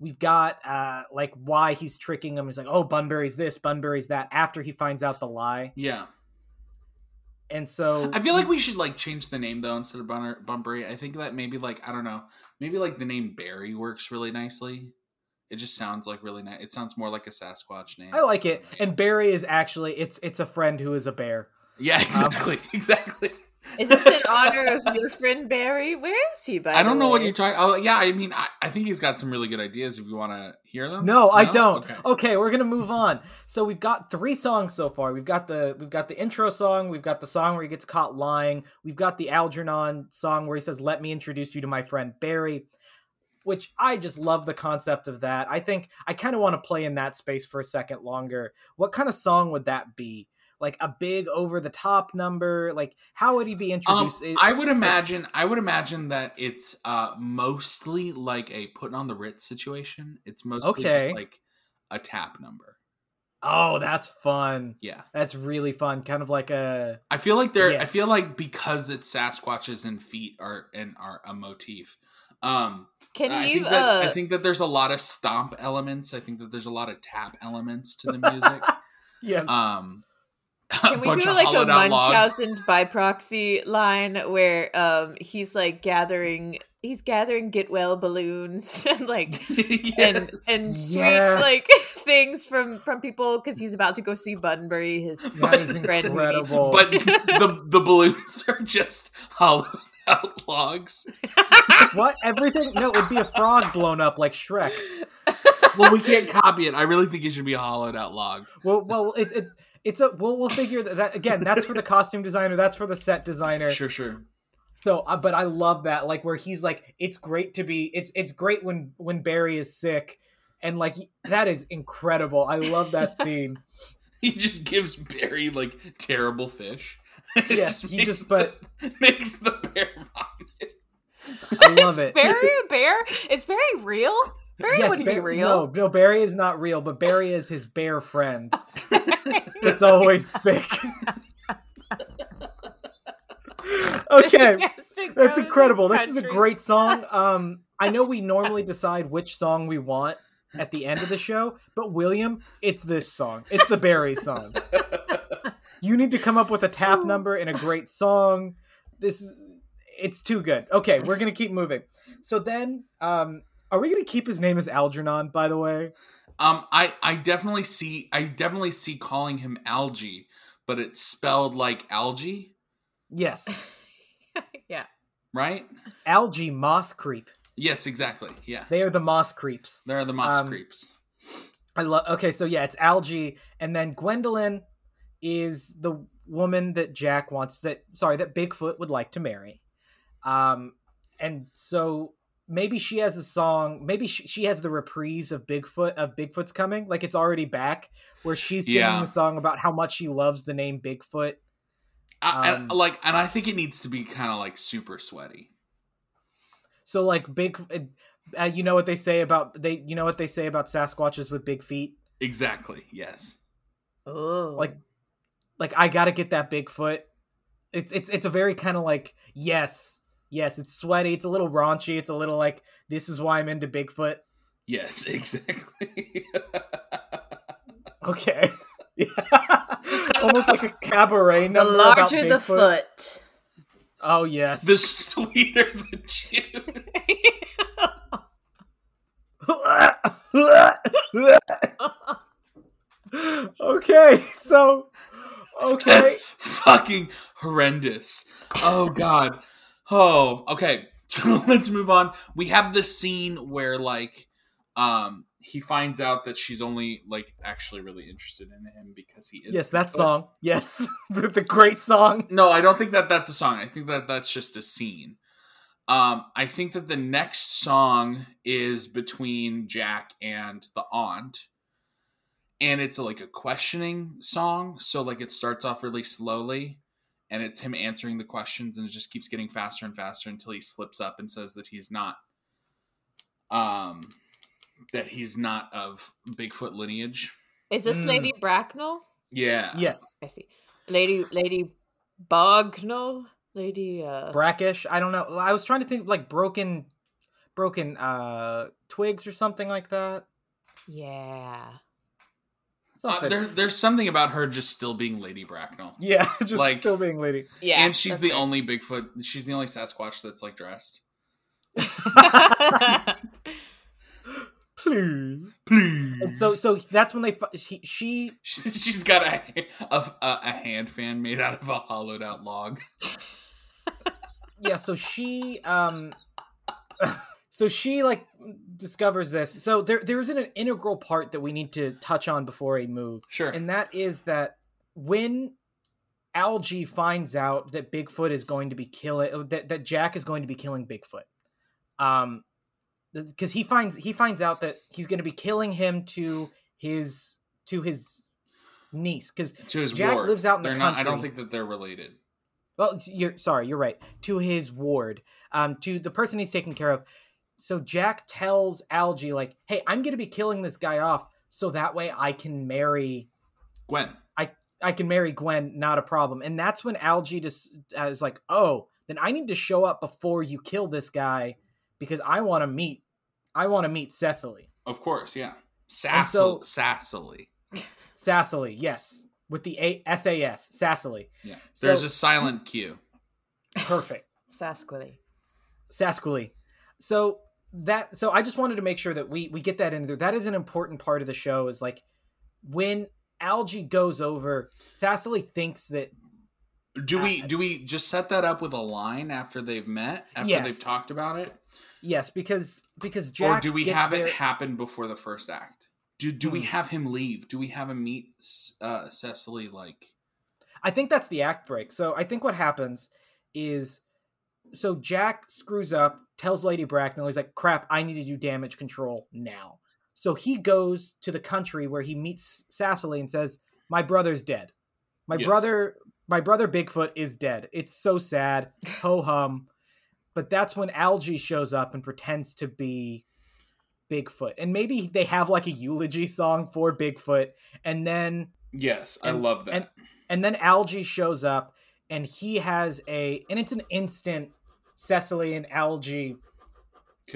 we've got uh like why he's tricking him. He's like, oh, Bunbury's this, Bunbury's that. After he finds out the lie, Yeah. and so I feel like we should like change the name though instead of Bunbury. I think that maybe like I don't know, maybe like the name Barry works really nicely. It just sounds like really nice. It sounds more like a Sasquatch name. I like it. And Barry is actually it's it's a friend who is a bear. Yeah, um, exactly, exactly. Is this in honor of your friend Barry? Where is he? By I don't the know what you're talking. Oh yeah, I mean, I, I think he's got some really good ideas. If you want to hear them, No, I don't. Okay. Okay. we're gonna move on. So we've got three songs so far. We've got the we've got the intro song. We've got the song where he gets caught lying. We've got the Algernon song where he says, "Let me introduce you to my friend Barry," which I just love the concept of that. I think I kind of want to play in that space for a second longer. What kind of song would that be? Like a big over the top number? Like how would he be Um, introduced? It- I would imagine. I would imagine that it's uh mostly like a putting on the Ritz situation. It's mostly Okay. just like a tap number. oh, that's fun. Yeah, That's really fun. Kind of like a I feel like there. I Yes. feel like because it's Sasquatches and feet are and are a motif. Um, Can I you? think that uh, I think that there's a lot of stomp elements. I think that there's a lot of tap elements to the music. yes. um, Can we bunch do like a hollowed logs. Munchausen's by proxy line where um he's like gathering he's gathering get well balloons and like and Yes. and sweet Yes. like things from from people because he's about to go see Bunbury his That is friend incredible. but the the balloons are just hollowed out logs. what? Everything? No, it'd be a frog blown up like Shrek. Well, we can't copy it. I really think it should be a hollowed out log. Well, well, it's it's it's a we'll we'll figure that, that again. That's for the costume designer. That's for the set designer. Sure, sure. So, uh, but I love that, like where he's like, it's great to be. It's it's great when when Barry is sick, and like that is incredible. I love that scene. He just gives Barry like terrible fish. It Yes, he makes just- but- the, makes the bear vomit. I love it. Barry a bear? Is Barry real? Barry Yes, wouldn't be real. No, no, Barry is not real, but Barry is his bear friend. It's always sick. okay. Has to go That's incredible. This is a great song. Um, I know we normally decide which song we want at the end of the show, but William, it's this song. It's the Barry song. You need to come up with a tap number and a great song. This is it's too good. Okay, we're gonna keep moving. So then, um, are we gonna keep his name as Algernon? By the way, Um, I I definitely see I definitely see calling him algae, but it's spelled like algae, yes, yeah. right? algae moss creep. Yes, exactly. Yeah, They are the moss creeps. They are the moss Um, creeps. I love. Okay, so yeah, it's algae, and then Gwendolyn is the woman that Jack wants that. Sorry, that Bigfoot would like to marry. Um, and so maybe she has a song. Maybe she, she has the reprise of Bigfoot of Bigfoot's coming. Like it's already back, where she's singing Yeah. the song about how much she loves the name Bigfoot. I, um, and, like, and I think it needs to be kind of like super sweaty. So like big, uh, you know what they say about they. You know what they say about Sasquatches with big feet. Exactly. Yes. Oh. Like- like I gotta get that Bigfoot. It's it's it's a very kind of like yes, yes. It's sweaty. It's a little raunchy. It's a little like this is why I'm into Bigfoot. Yes. Exactly. Okay, almost like a cabaret the number about larger the Bigfoot. foot. Oh yes. the sweeter the juice. okay, so okay. That's fucking horrendous. Oh god. Oh, okay. So let's move on. We have this scene where like um he finds out that she's only like actually really interested in him because he is Yes, that Bigfoot. song. Yes, the, the great song. No, I don't think that that's a song. I think that that's just a scene. Um, I think that the next song is between Jack and the aunt, and it's like a questioning song. So like it starts off really slowly, and it's him answering the questions, and it just keeps getting faster and faster until he slips up and says that he's not, um, that he's not of Bigfoot lineage. Is this Mm. Lady Bracknell? Yeah. Yes, I see. Lady Lady Bognell? Lady uh brackish. I don't know. I was trying to think like broken, broken uh twigs or something like that. Yeah. Uh, there, there's something about her just still being Lady Bracknell. yeah, just like- still being lady. Yeah. and she's the fair. only Bigfoot. She's the only Sasquatch that's like dressed. Please. Please. And so, so that's when they. She, she she's got a, a a a hand fan made out of a hollowed out log. yeah, so she um so she like discovers this. So there there is an integral part that we need to touch on before we move. Sure. And that is that when Algie finds out that Bigfoot is going to be killing that, that Jack is going to be killing Bigfoot. Um because he finds he finds out that he's going to be killing him to his to his niece because Jack ward. lives out in the They're not, I don't think that they're related. well you're sorry you're right to his ward um to the person he's taking care of so jack tells algie like hey i'm gonna be killing this guy off so that way i can marry Gwen. i I can marry gwen not a problem and that's when algie just uh, is like oh then i need to show up before you kill this guy because i want to meet i want to meet cecily Of course, yeah. And so- Sassel, Sassily. yes with the A S A S, sas cecily Yeah. So- There's a silent Q. perfect Sasquatch. Sasquatch. So that so I just wanted to make sure that we we get that in there. That is an important part of the show. Is like when Algie goes over, Cecily thinks that Do we Uh, do we just set that up with a line after they've met? After Yes. they've talked about it? yes, because because Jack or do we have there- it happen before the first act? Do do we Hmm. have him leave? Do we have him meet uh, Cecily like I think that's the act break. So I think what happens is so Jack screws up, tells Lady Bracknell, he's like, crap, I need to do damage control now. So he goes to the country where he meets Cecily and says, My brother's dead. My Yes. brother my brother Bigfoot is dead. It's so sad. Ho hum. But that's when Algie shows up and pretends to be Bigfoot. And maybe they have like a eulogy song for Bigfoot. And then Yes, I love that. and- and then Algie shows up and he has a and it's an instant Cecily and Algie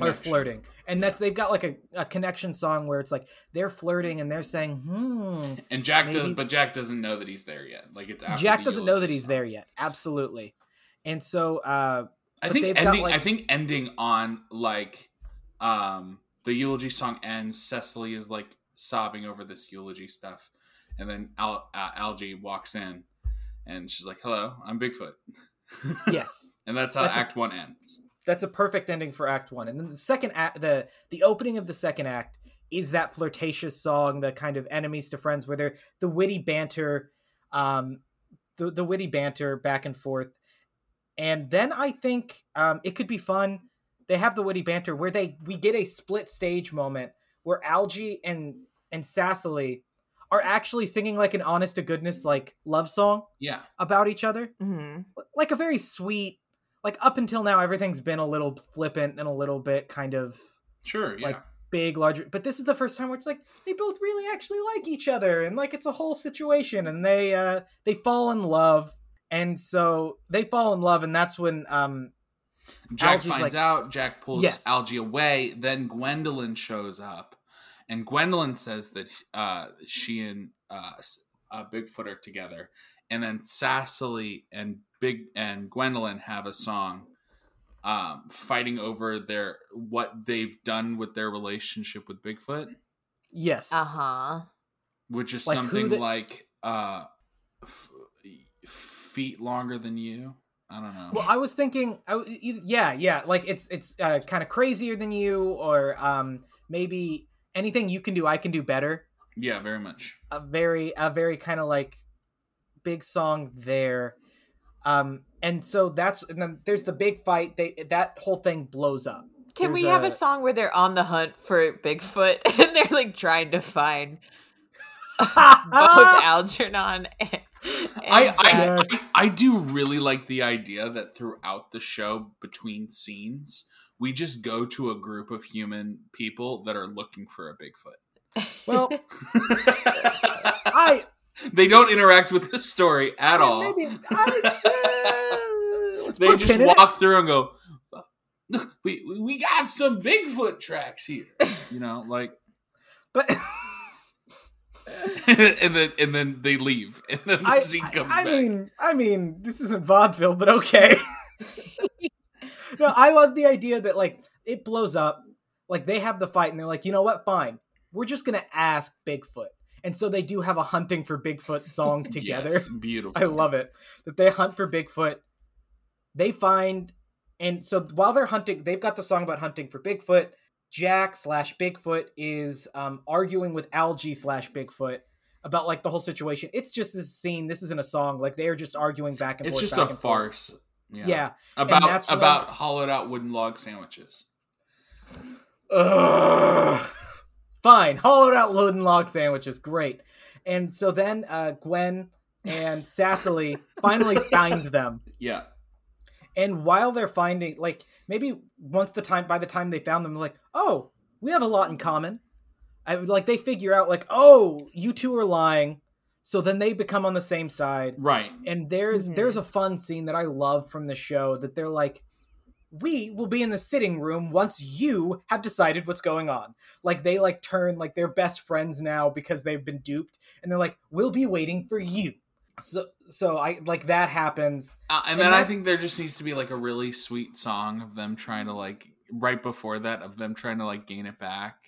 are flirting. And that's they've got like a, a connection song where it's like they're flirting and they're saying, hmm. And Jack does but Jack doesn't know that he's there yet. Like it's after Jack doesn't know that he's song. there yet. Absolutely. And so uh I think got, ending. I think ending on like, um, the eulogy song ends. Cecily is like sobbing over this eulogy stuff, and then Al- uh, Algie walks in, and she's like, "Hello, I'm Bigfoot," yes. And that's how That's a- Act One ends. That's a perfect ending for act 1. And then the second act the the opening of the second act is that flirtatious song, the kind of enemies to friends where they're the witty banter um the the witty banter back and forth. And then I think um it could be fun. They have the witty banter where they we get a split stage moment where Algie and and Cecily are actually singing like an honest to goodness like love song Yeah, about each other hmm like a very sweet like up until now everything's been a little flippant and a little bit kind of sure. Yeah, Like, big larger but this is the first time where it's like they both really actually like each other and like it's a whole situation and they uh they fall in love and so they fall in love and that's when um Jack Algie's finds like- out. Jack pulls Yes. Algie away. Then Gwendolyn shows up, and Gwendolyn says that uh, she and uh, uh, Bigfoot are together. And then Cecily and Big and Gwendolyn have a song, um, fighting over their what they've done with their relationship with Bigfoot, yes Uh huh. which is Like something the- like uh, f- feet longer than you. I don't know. well i was thinking I, w- e- yeah yeah like it's it's uh, kind of crazier than you or um maybe anything you can do i can do better yeah, very much. a very a very kind of like big song there um and so that's and then there's the big fight. They that whole thing blows up. Can There's we have a a- song where they're on the hunt for Bigfoot and they're like trying to find both Algernon and, and I, I, I I do really like the idea that throughout the show, between scenes, we just go to a group of human people that are looking for a Bigfoot. well i they don't interact with the story at all. maybe I, uh, they just in it. walk through and go, "Look, we we got some Bigfoot tracks here." You know, like, but and then and then they leave, and then the I, scene I, I back. mean i mean this isn't vaudeville but okay no i love the idea that like it blows up like they have the fight and they're like you know what fine we're just gonna ask bigfoot and so they do have a hunting for bigfoot song together Yes, beautiful. I love it that they hunt for Bigfoot. They find and so while they're hunting, they've got the song about hunting for Bigfoot. Jack slash Bigfoot is um, arguing with Algie slash Bigfoot about like the whole situation. It's just this scene. This isn't a song. Like they are just arguing back and It's forth. It's just a farce. Yeah. Yeah. About about hollowed out wooden log sandwiches. Ugh. Fine. Hollowed out load and log sandwiches. Great. And so then uh, Gwen and Cecily finally find them. Yeah. And while they're finding, like, maybe once the time, by the time they found them, like, oh, we have a lot in common. I like, they figure out, like, oh, you two are lying. So then they become on the same side. Right. And there's Mhm. there's a fun scene that I love from the show that they're like, we will be in the sitting room once you have decided what's going on. Like they like turn like they're best friends now because they've been duped, and they're like, we'll be waiting for you. So so I like that happens. Uh, and And then I think there just needs to be like a really sweet song of them trying to like right before that of them trying to like gain it back,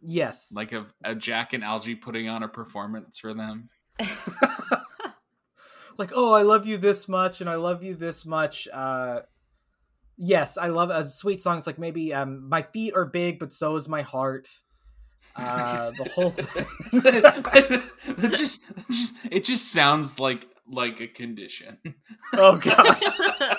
Yes. like a, a Jack and Algie putting on a performance for them. like oh i love you this much and i love you this much uh yes i love a sweet song it's like maybe um my feet are big but so is my heart uh the whole thing it just, just it just sounds like like a condition. oh god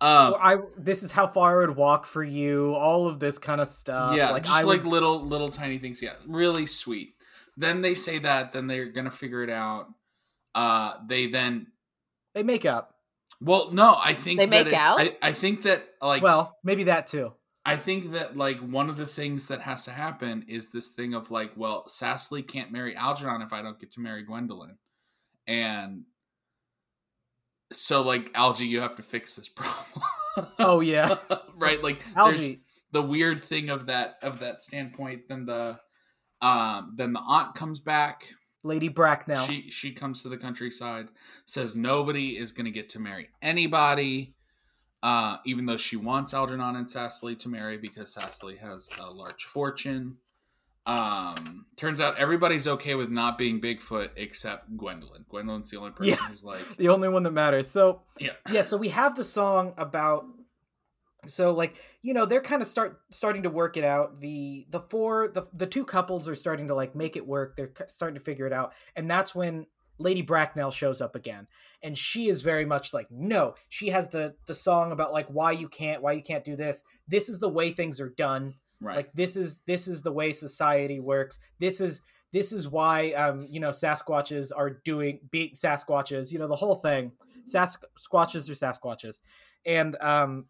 Um, i this is how far i would walk for you all of this kind of stuff yeah, like just i like would, little little tiny things. Yeah, really sweet. Then they say that, then they're gonna figure it out. Uh, they then they make up well, no, I think They that make it- out? I, I think that like well maybe that too I think that like one of the things that has to happen is this thing of like, well, Cecily can't marry Algernon if I don't get to marry Gwendolyn, and so like Algie, you have to fix this problem. oh yeah right. Like there's algie the weird thing of that of that standpoint. Then the um then the aunt comes back. Lady bracknell She she comes to the countryside, says nobody is going to get to marry anybody, uh, even though she wants Algernon and Cecily to marry because Cecily has a large fortune. Um, turns out everybody's okay with not being Bigfoot except Gwendolyn. Gwendolyn's the only person Yeah. who's like, the only one that matters so yeah, yeah so we have the song about so like you know they're kind of start starting to work it out. The the four the, the two couples are starting to like make it work. They're starting to figure it out. And that's when lady bracknell shows up again. And she is very much like no she has the the song about like why you can't why you can't do this. This is the way things are done. Right, like this is this is the way society works. This is this is why um you know sasquatches are doing being sasquatches you know the whole thing. Sasquatches are sasquatches. And um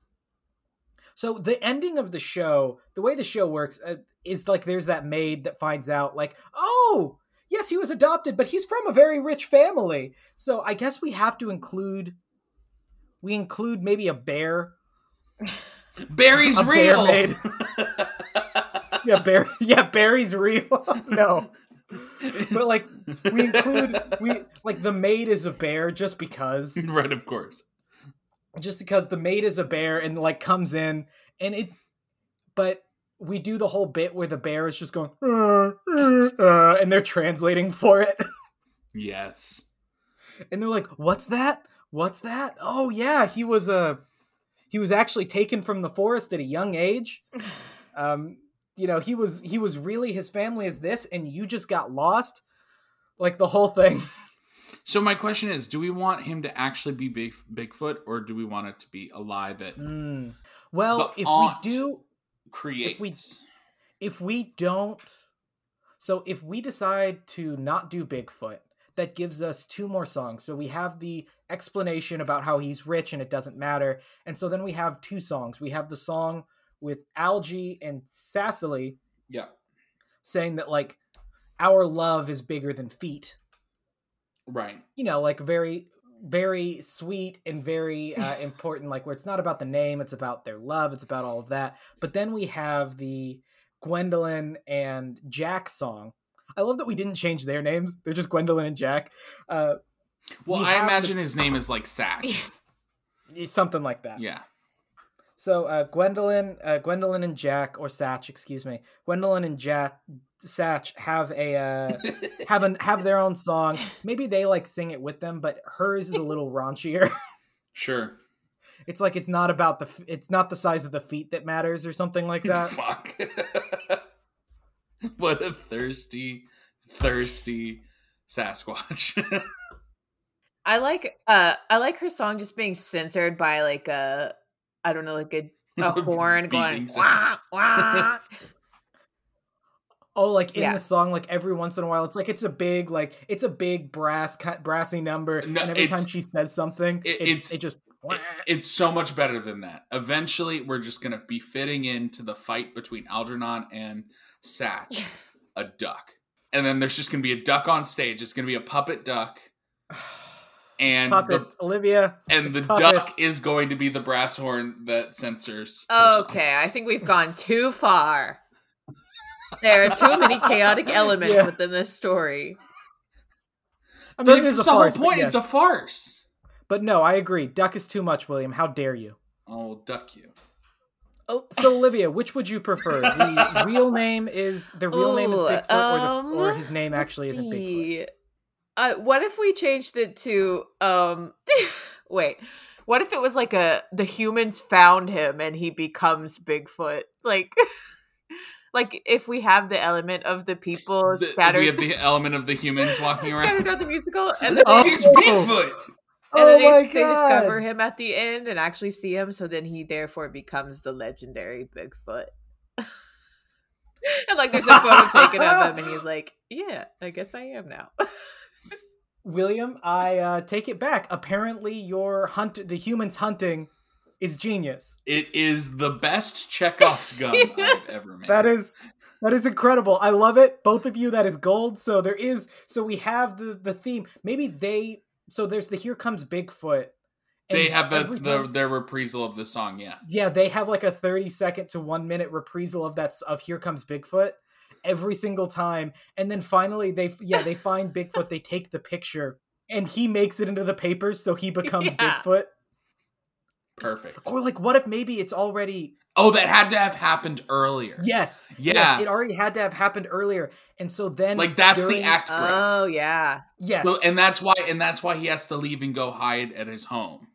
so the ending of the show the way the show works uh, is like there's that maid that finds out like oh yes he was adopted but he's from a very rich family so i guess we have to include we include maybe a bear Barry's a real. maid. yeah, Barry. Yeah, Barry's real. no, but like we include we like the maid is a bear just because, right, of course. Just because the maid is a bear and like comes in and it, but we do the whole bit where the bear is just going "Uh, uh, uh," and they're translating for it. Yes. and they're like what's that? What's that? Oh yeah he was a he was actually taken from the forest at a young age. Um you know he was he was really his family is this and you just got lost. Like the whole thing So my question is, do we want him to actually be Big Bigfoot, or do we want it to be a lie that Mm. well if we do create, if we if we don't so if we decide to not do bigfoot that gives us two more songs. So we have the explanation about how he's rich and it doesn't matter. And so then we have two songs. We have the song with algie and cecily Yeah. saying that like our love is bigger than feet Right. you know like very very sweet and very uh, important like where it's not about the name it's about their love it's about all of that. But then we have the gwendolyn and jack song. I love that we didn't change their names they're just gwendolyn and jack. Uh Well, We I imagine his name is like sack. Something like that. Yeah. So uh gwendolyn uh gwendolyn and jack or satch excuse me gwendolyn and jack satch have a uh have an have their own song maybe they like sing it with them but hers is a little raunchier Sure. it's like it's not about the it's not the size of the feet that matters or something like that. Fuck. what a thirsty, thirsty Sasquatch. I like uh I like her song just being censored by like a I don't know like a, a horn going wah, wah. Oh, like in Yeah. the song, like every once in a while, it's like it's a big, like it's a big brass, brassy number, No, and every time she says something, it- it, it's- it just. It- it's so much better than that. Eventually, we're just going to be fitting into the fight between Algernon and Satch, a duck. And then there's just going to be a duck on stage. It's going to be a puppet duck. Oh, And the, Olivia. and the puppets. duck is going to be the brass horn that censors. her song. Okay, I think we've gone too far. There are too many chaotic elements Yeah. within this story. I mean, it That's is a the whole farce, but point. yes. It's a farce. But no, I agree. Duck is too much, William. How dare you? Oh, duck you. Oh, so Olivia, which would you prefer? The real name is the real name is Ooh, Bigfoot, or, um, the, or his name actually isn't Bigfoot. See. Uh, what if we changed it to um? wait, what if it was like a the humans found him and he becomes Bigfoot? Like, like if we have the element of the people The- scattered, we have the element of the humans walking scattered around. throughout the musical, and then Oh. they, It's Bigfoot. and Oh then they, my they discover him at the end and actually see him. So then he therefore becomes the legendary Bigfoot. and like there's a photo taken of him, and he's like, "Yeah, I guess I am now." William, I uh, take it back. Apparently, your hunt, the humans hunting, is genius. It is the best Chekhov's gun I've ever made. That is that is incredible. I love it. Both of you, that is gold. So there is. So we have the the theme. Maybe they. So there's the here comes Bigfoot. they have the, the their reprisal of the song. Yeah, yeah, they have like a 30 second to one minute reprisal of that of Here Comes Bigfoot every single time. And then finally they yeah, they find Bigfoot, they take the picture, and he makes it into the papers, so he becomes Yeah. Bigfoot. perfect. Or like what if maybe it's already Oh, that had to have happened earlier. Yes. Yeah. Yes, it already had to have happened earlier. And so then like that's during- the act break. Oh yeah. Yes. So- and that's why and that's why he has to leave and go hide at his home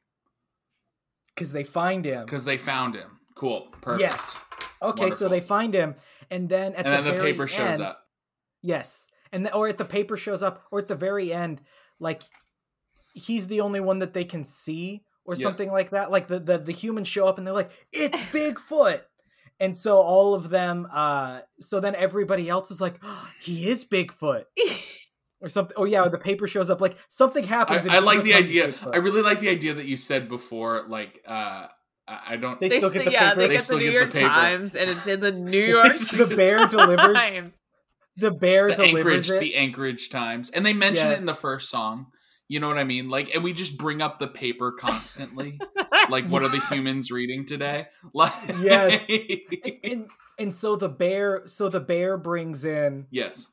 Because they find him. because they found him. Cool, perfect. Yes. Okay, so they find him, and then at and then the, the very paper shows end- up. Yes, and the, or at the paper shows up, or at the very end, like he's the only one that they can see, or Yeah. something like that. Like the, the the humans show up, and they're like, "It's Bigfoot," and so all of them. uh So then everybody else is like, oh, "He is Bigfoot," or something. Oh yeah, the paper shows up. Like something happens. I, I like the idea. Bigfoot. I really like the idea that you said before. Like, uh, I, I don't. They They still st- get the yeah, paper. they They get the New get the York. Times, and it's in the New York. the bear delivers. Times. The bear the delivers Anchorage, it. the Anchorage Times, and they mention Yeah. it in the first song. You know what I mean? Like, and we just bring up the paper constantly. like, what are the humans reading today? Like, Yes. and and so the bear so the bear brings in yes,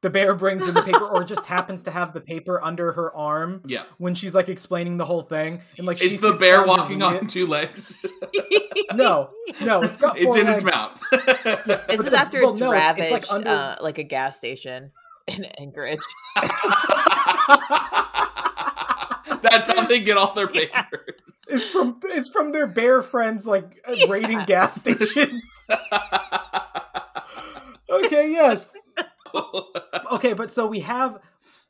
the bear brings in the paper or just happens to have the paper under her arm yeah. when she's like explaining the whole thing and like she Is the bear walking on it. two legs? no no it's got it's four in its legs. mouth. This is after well, it's no, it's- it's, ravaged, like, under- uh, like a gas station in Anchorage. That's how they get all their Yeah. papers. it's from it's from their bear friends like uh, raiding Yeah. gas stations okay yes okay, but so we have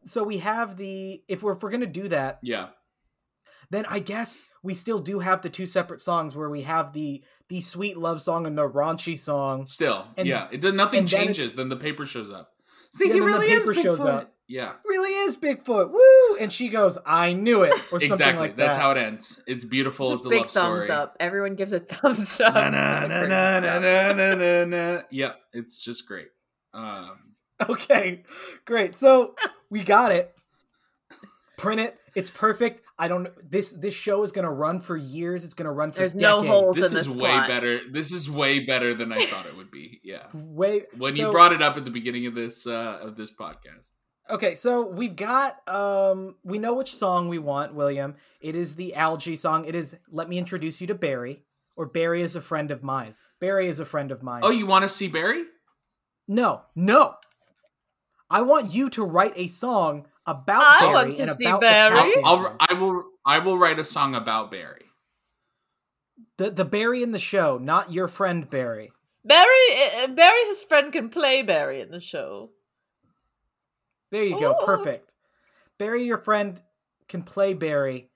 so we have the if we're if we're gonna do that, yeah. Then I guess we still do have the two separate songs where we have the the sweet love song and the raunchy song. Still, and, yeah, it does nothing changes. Then, it, then, the paper shows up. See, yeah, he really the paper is Bigfoot. Shows up. Yeah, really is Bigfoot. Woo! And she goes, "I knew it," or exactly. like That's that. How it ends. It's beautiful. Just it's a big love thumbs story. up. Everyone gives a thumbs up. Na na na na na na na na. Yep, yeah, it's just great. Um, Okay, great. So we got it. Print it. It's perfect. I don't. This this show is gonna run for years. It's gonna run for There's no decades. holes this in is this way plot. better. This is way better than I thought it would be. Yeah. Way When you brought it up at the beginning of this uh, of this podcast. Okay, so we've got um we know which song we want, William. It is the algae song. It is Let Me Introduce You to Barry, or Barry is a friend of mine. Barry is a friend of mine. Oh, you want to see Barry? no, no. I want you to write a song about I Barry want to and see about Barry. the I'll, I will. I will write a song about Barry. The the Barry in the show, not your friend Barry. Barry, uh, Barry, his friend can play Barry in the show. There you go. Oh. Perfect. Barry, your friend, can play Barry,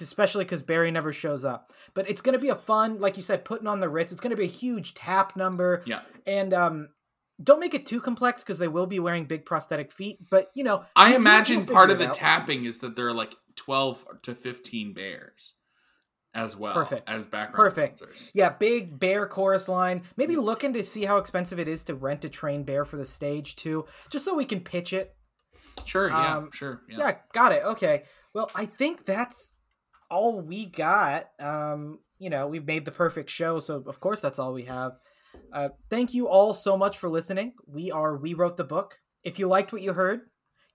especially because Barry never shows up. But it's going to be a fun, like you said, putting on the Ritz. It's going to be a huge tap number. Yeah. And um, don't make it too complex because they will be wearing big prosthetic feet. But, you know, I imagine part of the out. tapping is that there are like 12 to 15 bears as well Perfect. as background Perfect. dancers. Yeah, big bear chorus line. Maybe looking to see how expensive it is to rent a trained bear for the stage, too, just so we can pitch it. Sure, yeah, Um, sure. Yeah. Yeah, got it. Okay. Well, I think that's all we got. Um, you know, we've made the perfect show, so of course that's all we have. Uh, thank you all so much for listening. We are We Wrote the Book. If you liked what you heard,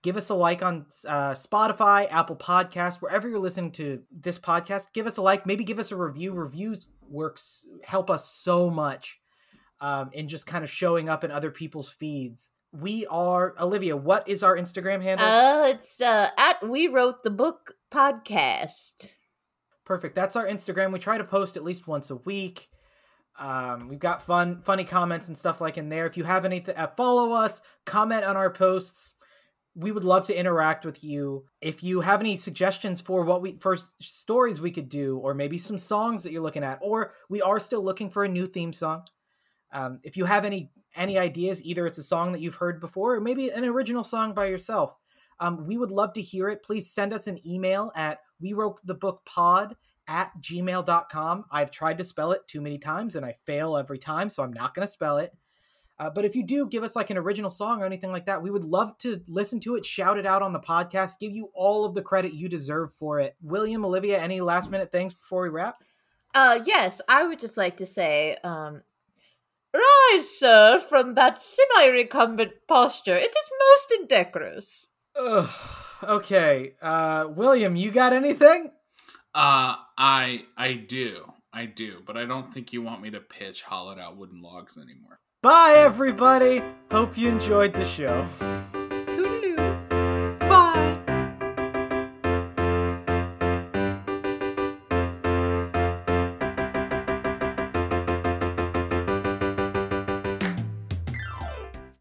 give us a like on uh, Spotify, Apple Podcasts, wherever you're listening to this podcast. Give us a like. Maybe give us a review. Reviews works help us so much um, in just kind of showing up in other people's feeds. We are Olivia. What is our Instagram handle? Uh, it's uh, at We Wrote the Book podcast. Perfect. That's our Instagram. We try to post at least once a week. Um, we've got fun, funny comments and stuff like in there. If you have anything, uh, follow us, comment on our posts. We would love to interact with you. If you have any suggestions for what we for stories we could do, or maybe some songs that you're looking at, or we are still looking for a new theme song. Um, if you have any any ideas, either it's a song that you've heard before, or maybe an original song by yourself, um, we would love to hear it. Please send us an email at we wrote the book pod at gmail.com. I've tried to spell it too many times and I fail every time, so I'm not going to spell it. Uh, but if you do give us like an original song or anything like that, we would love to listen to it, shout it out on the podcast, give you all of the credit you deserve for it. William, Olivia, any last minute things before we wrap? Uh, yes, I would just like to say, um, rise, sir, from that semi-recumbent posture. It is most indecorous. Ugh, okay. Uh, William, you got anything? Uh, I I do, I do, but I don't think you want me to pitch hollowed out wooden logs anymore. Bye, everybody. Hope you enjoyed the show.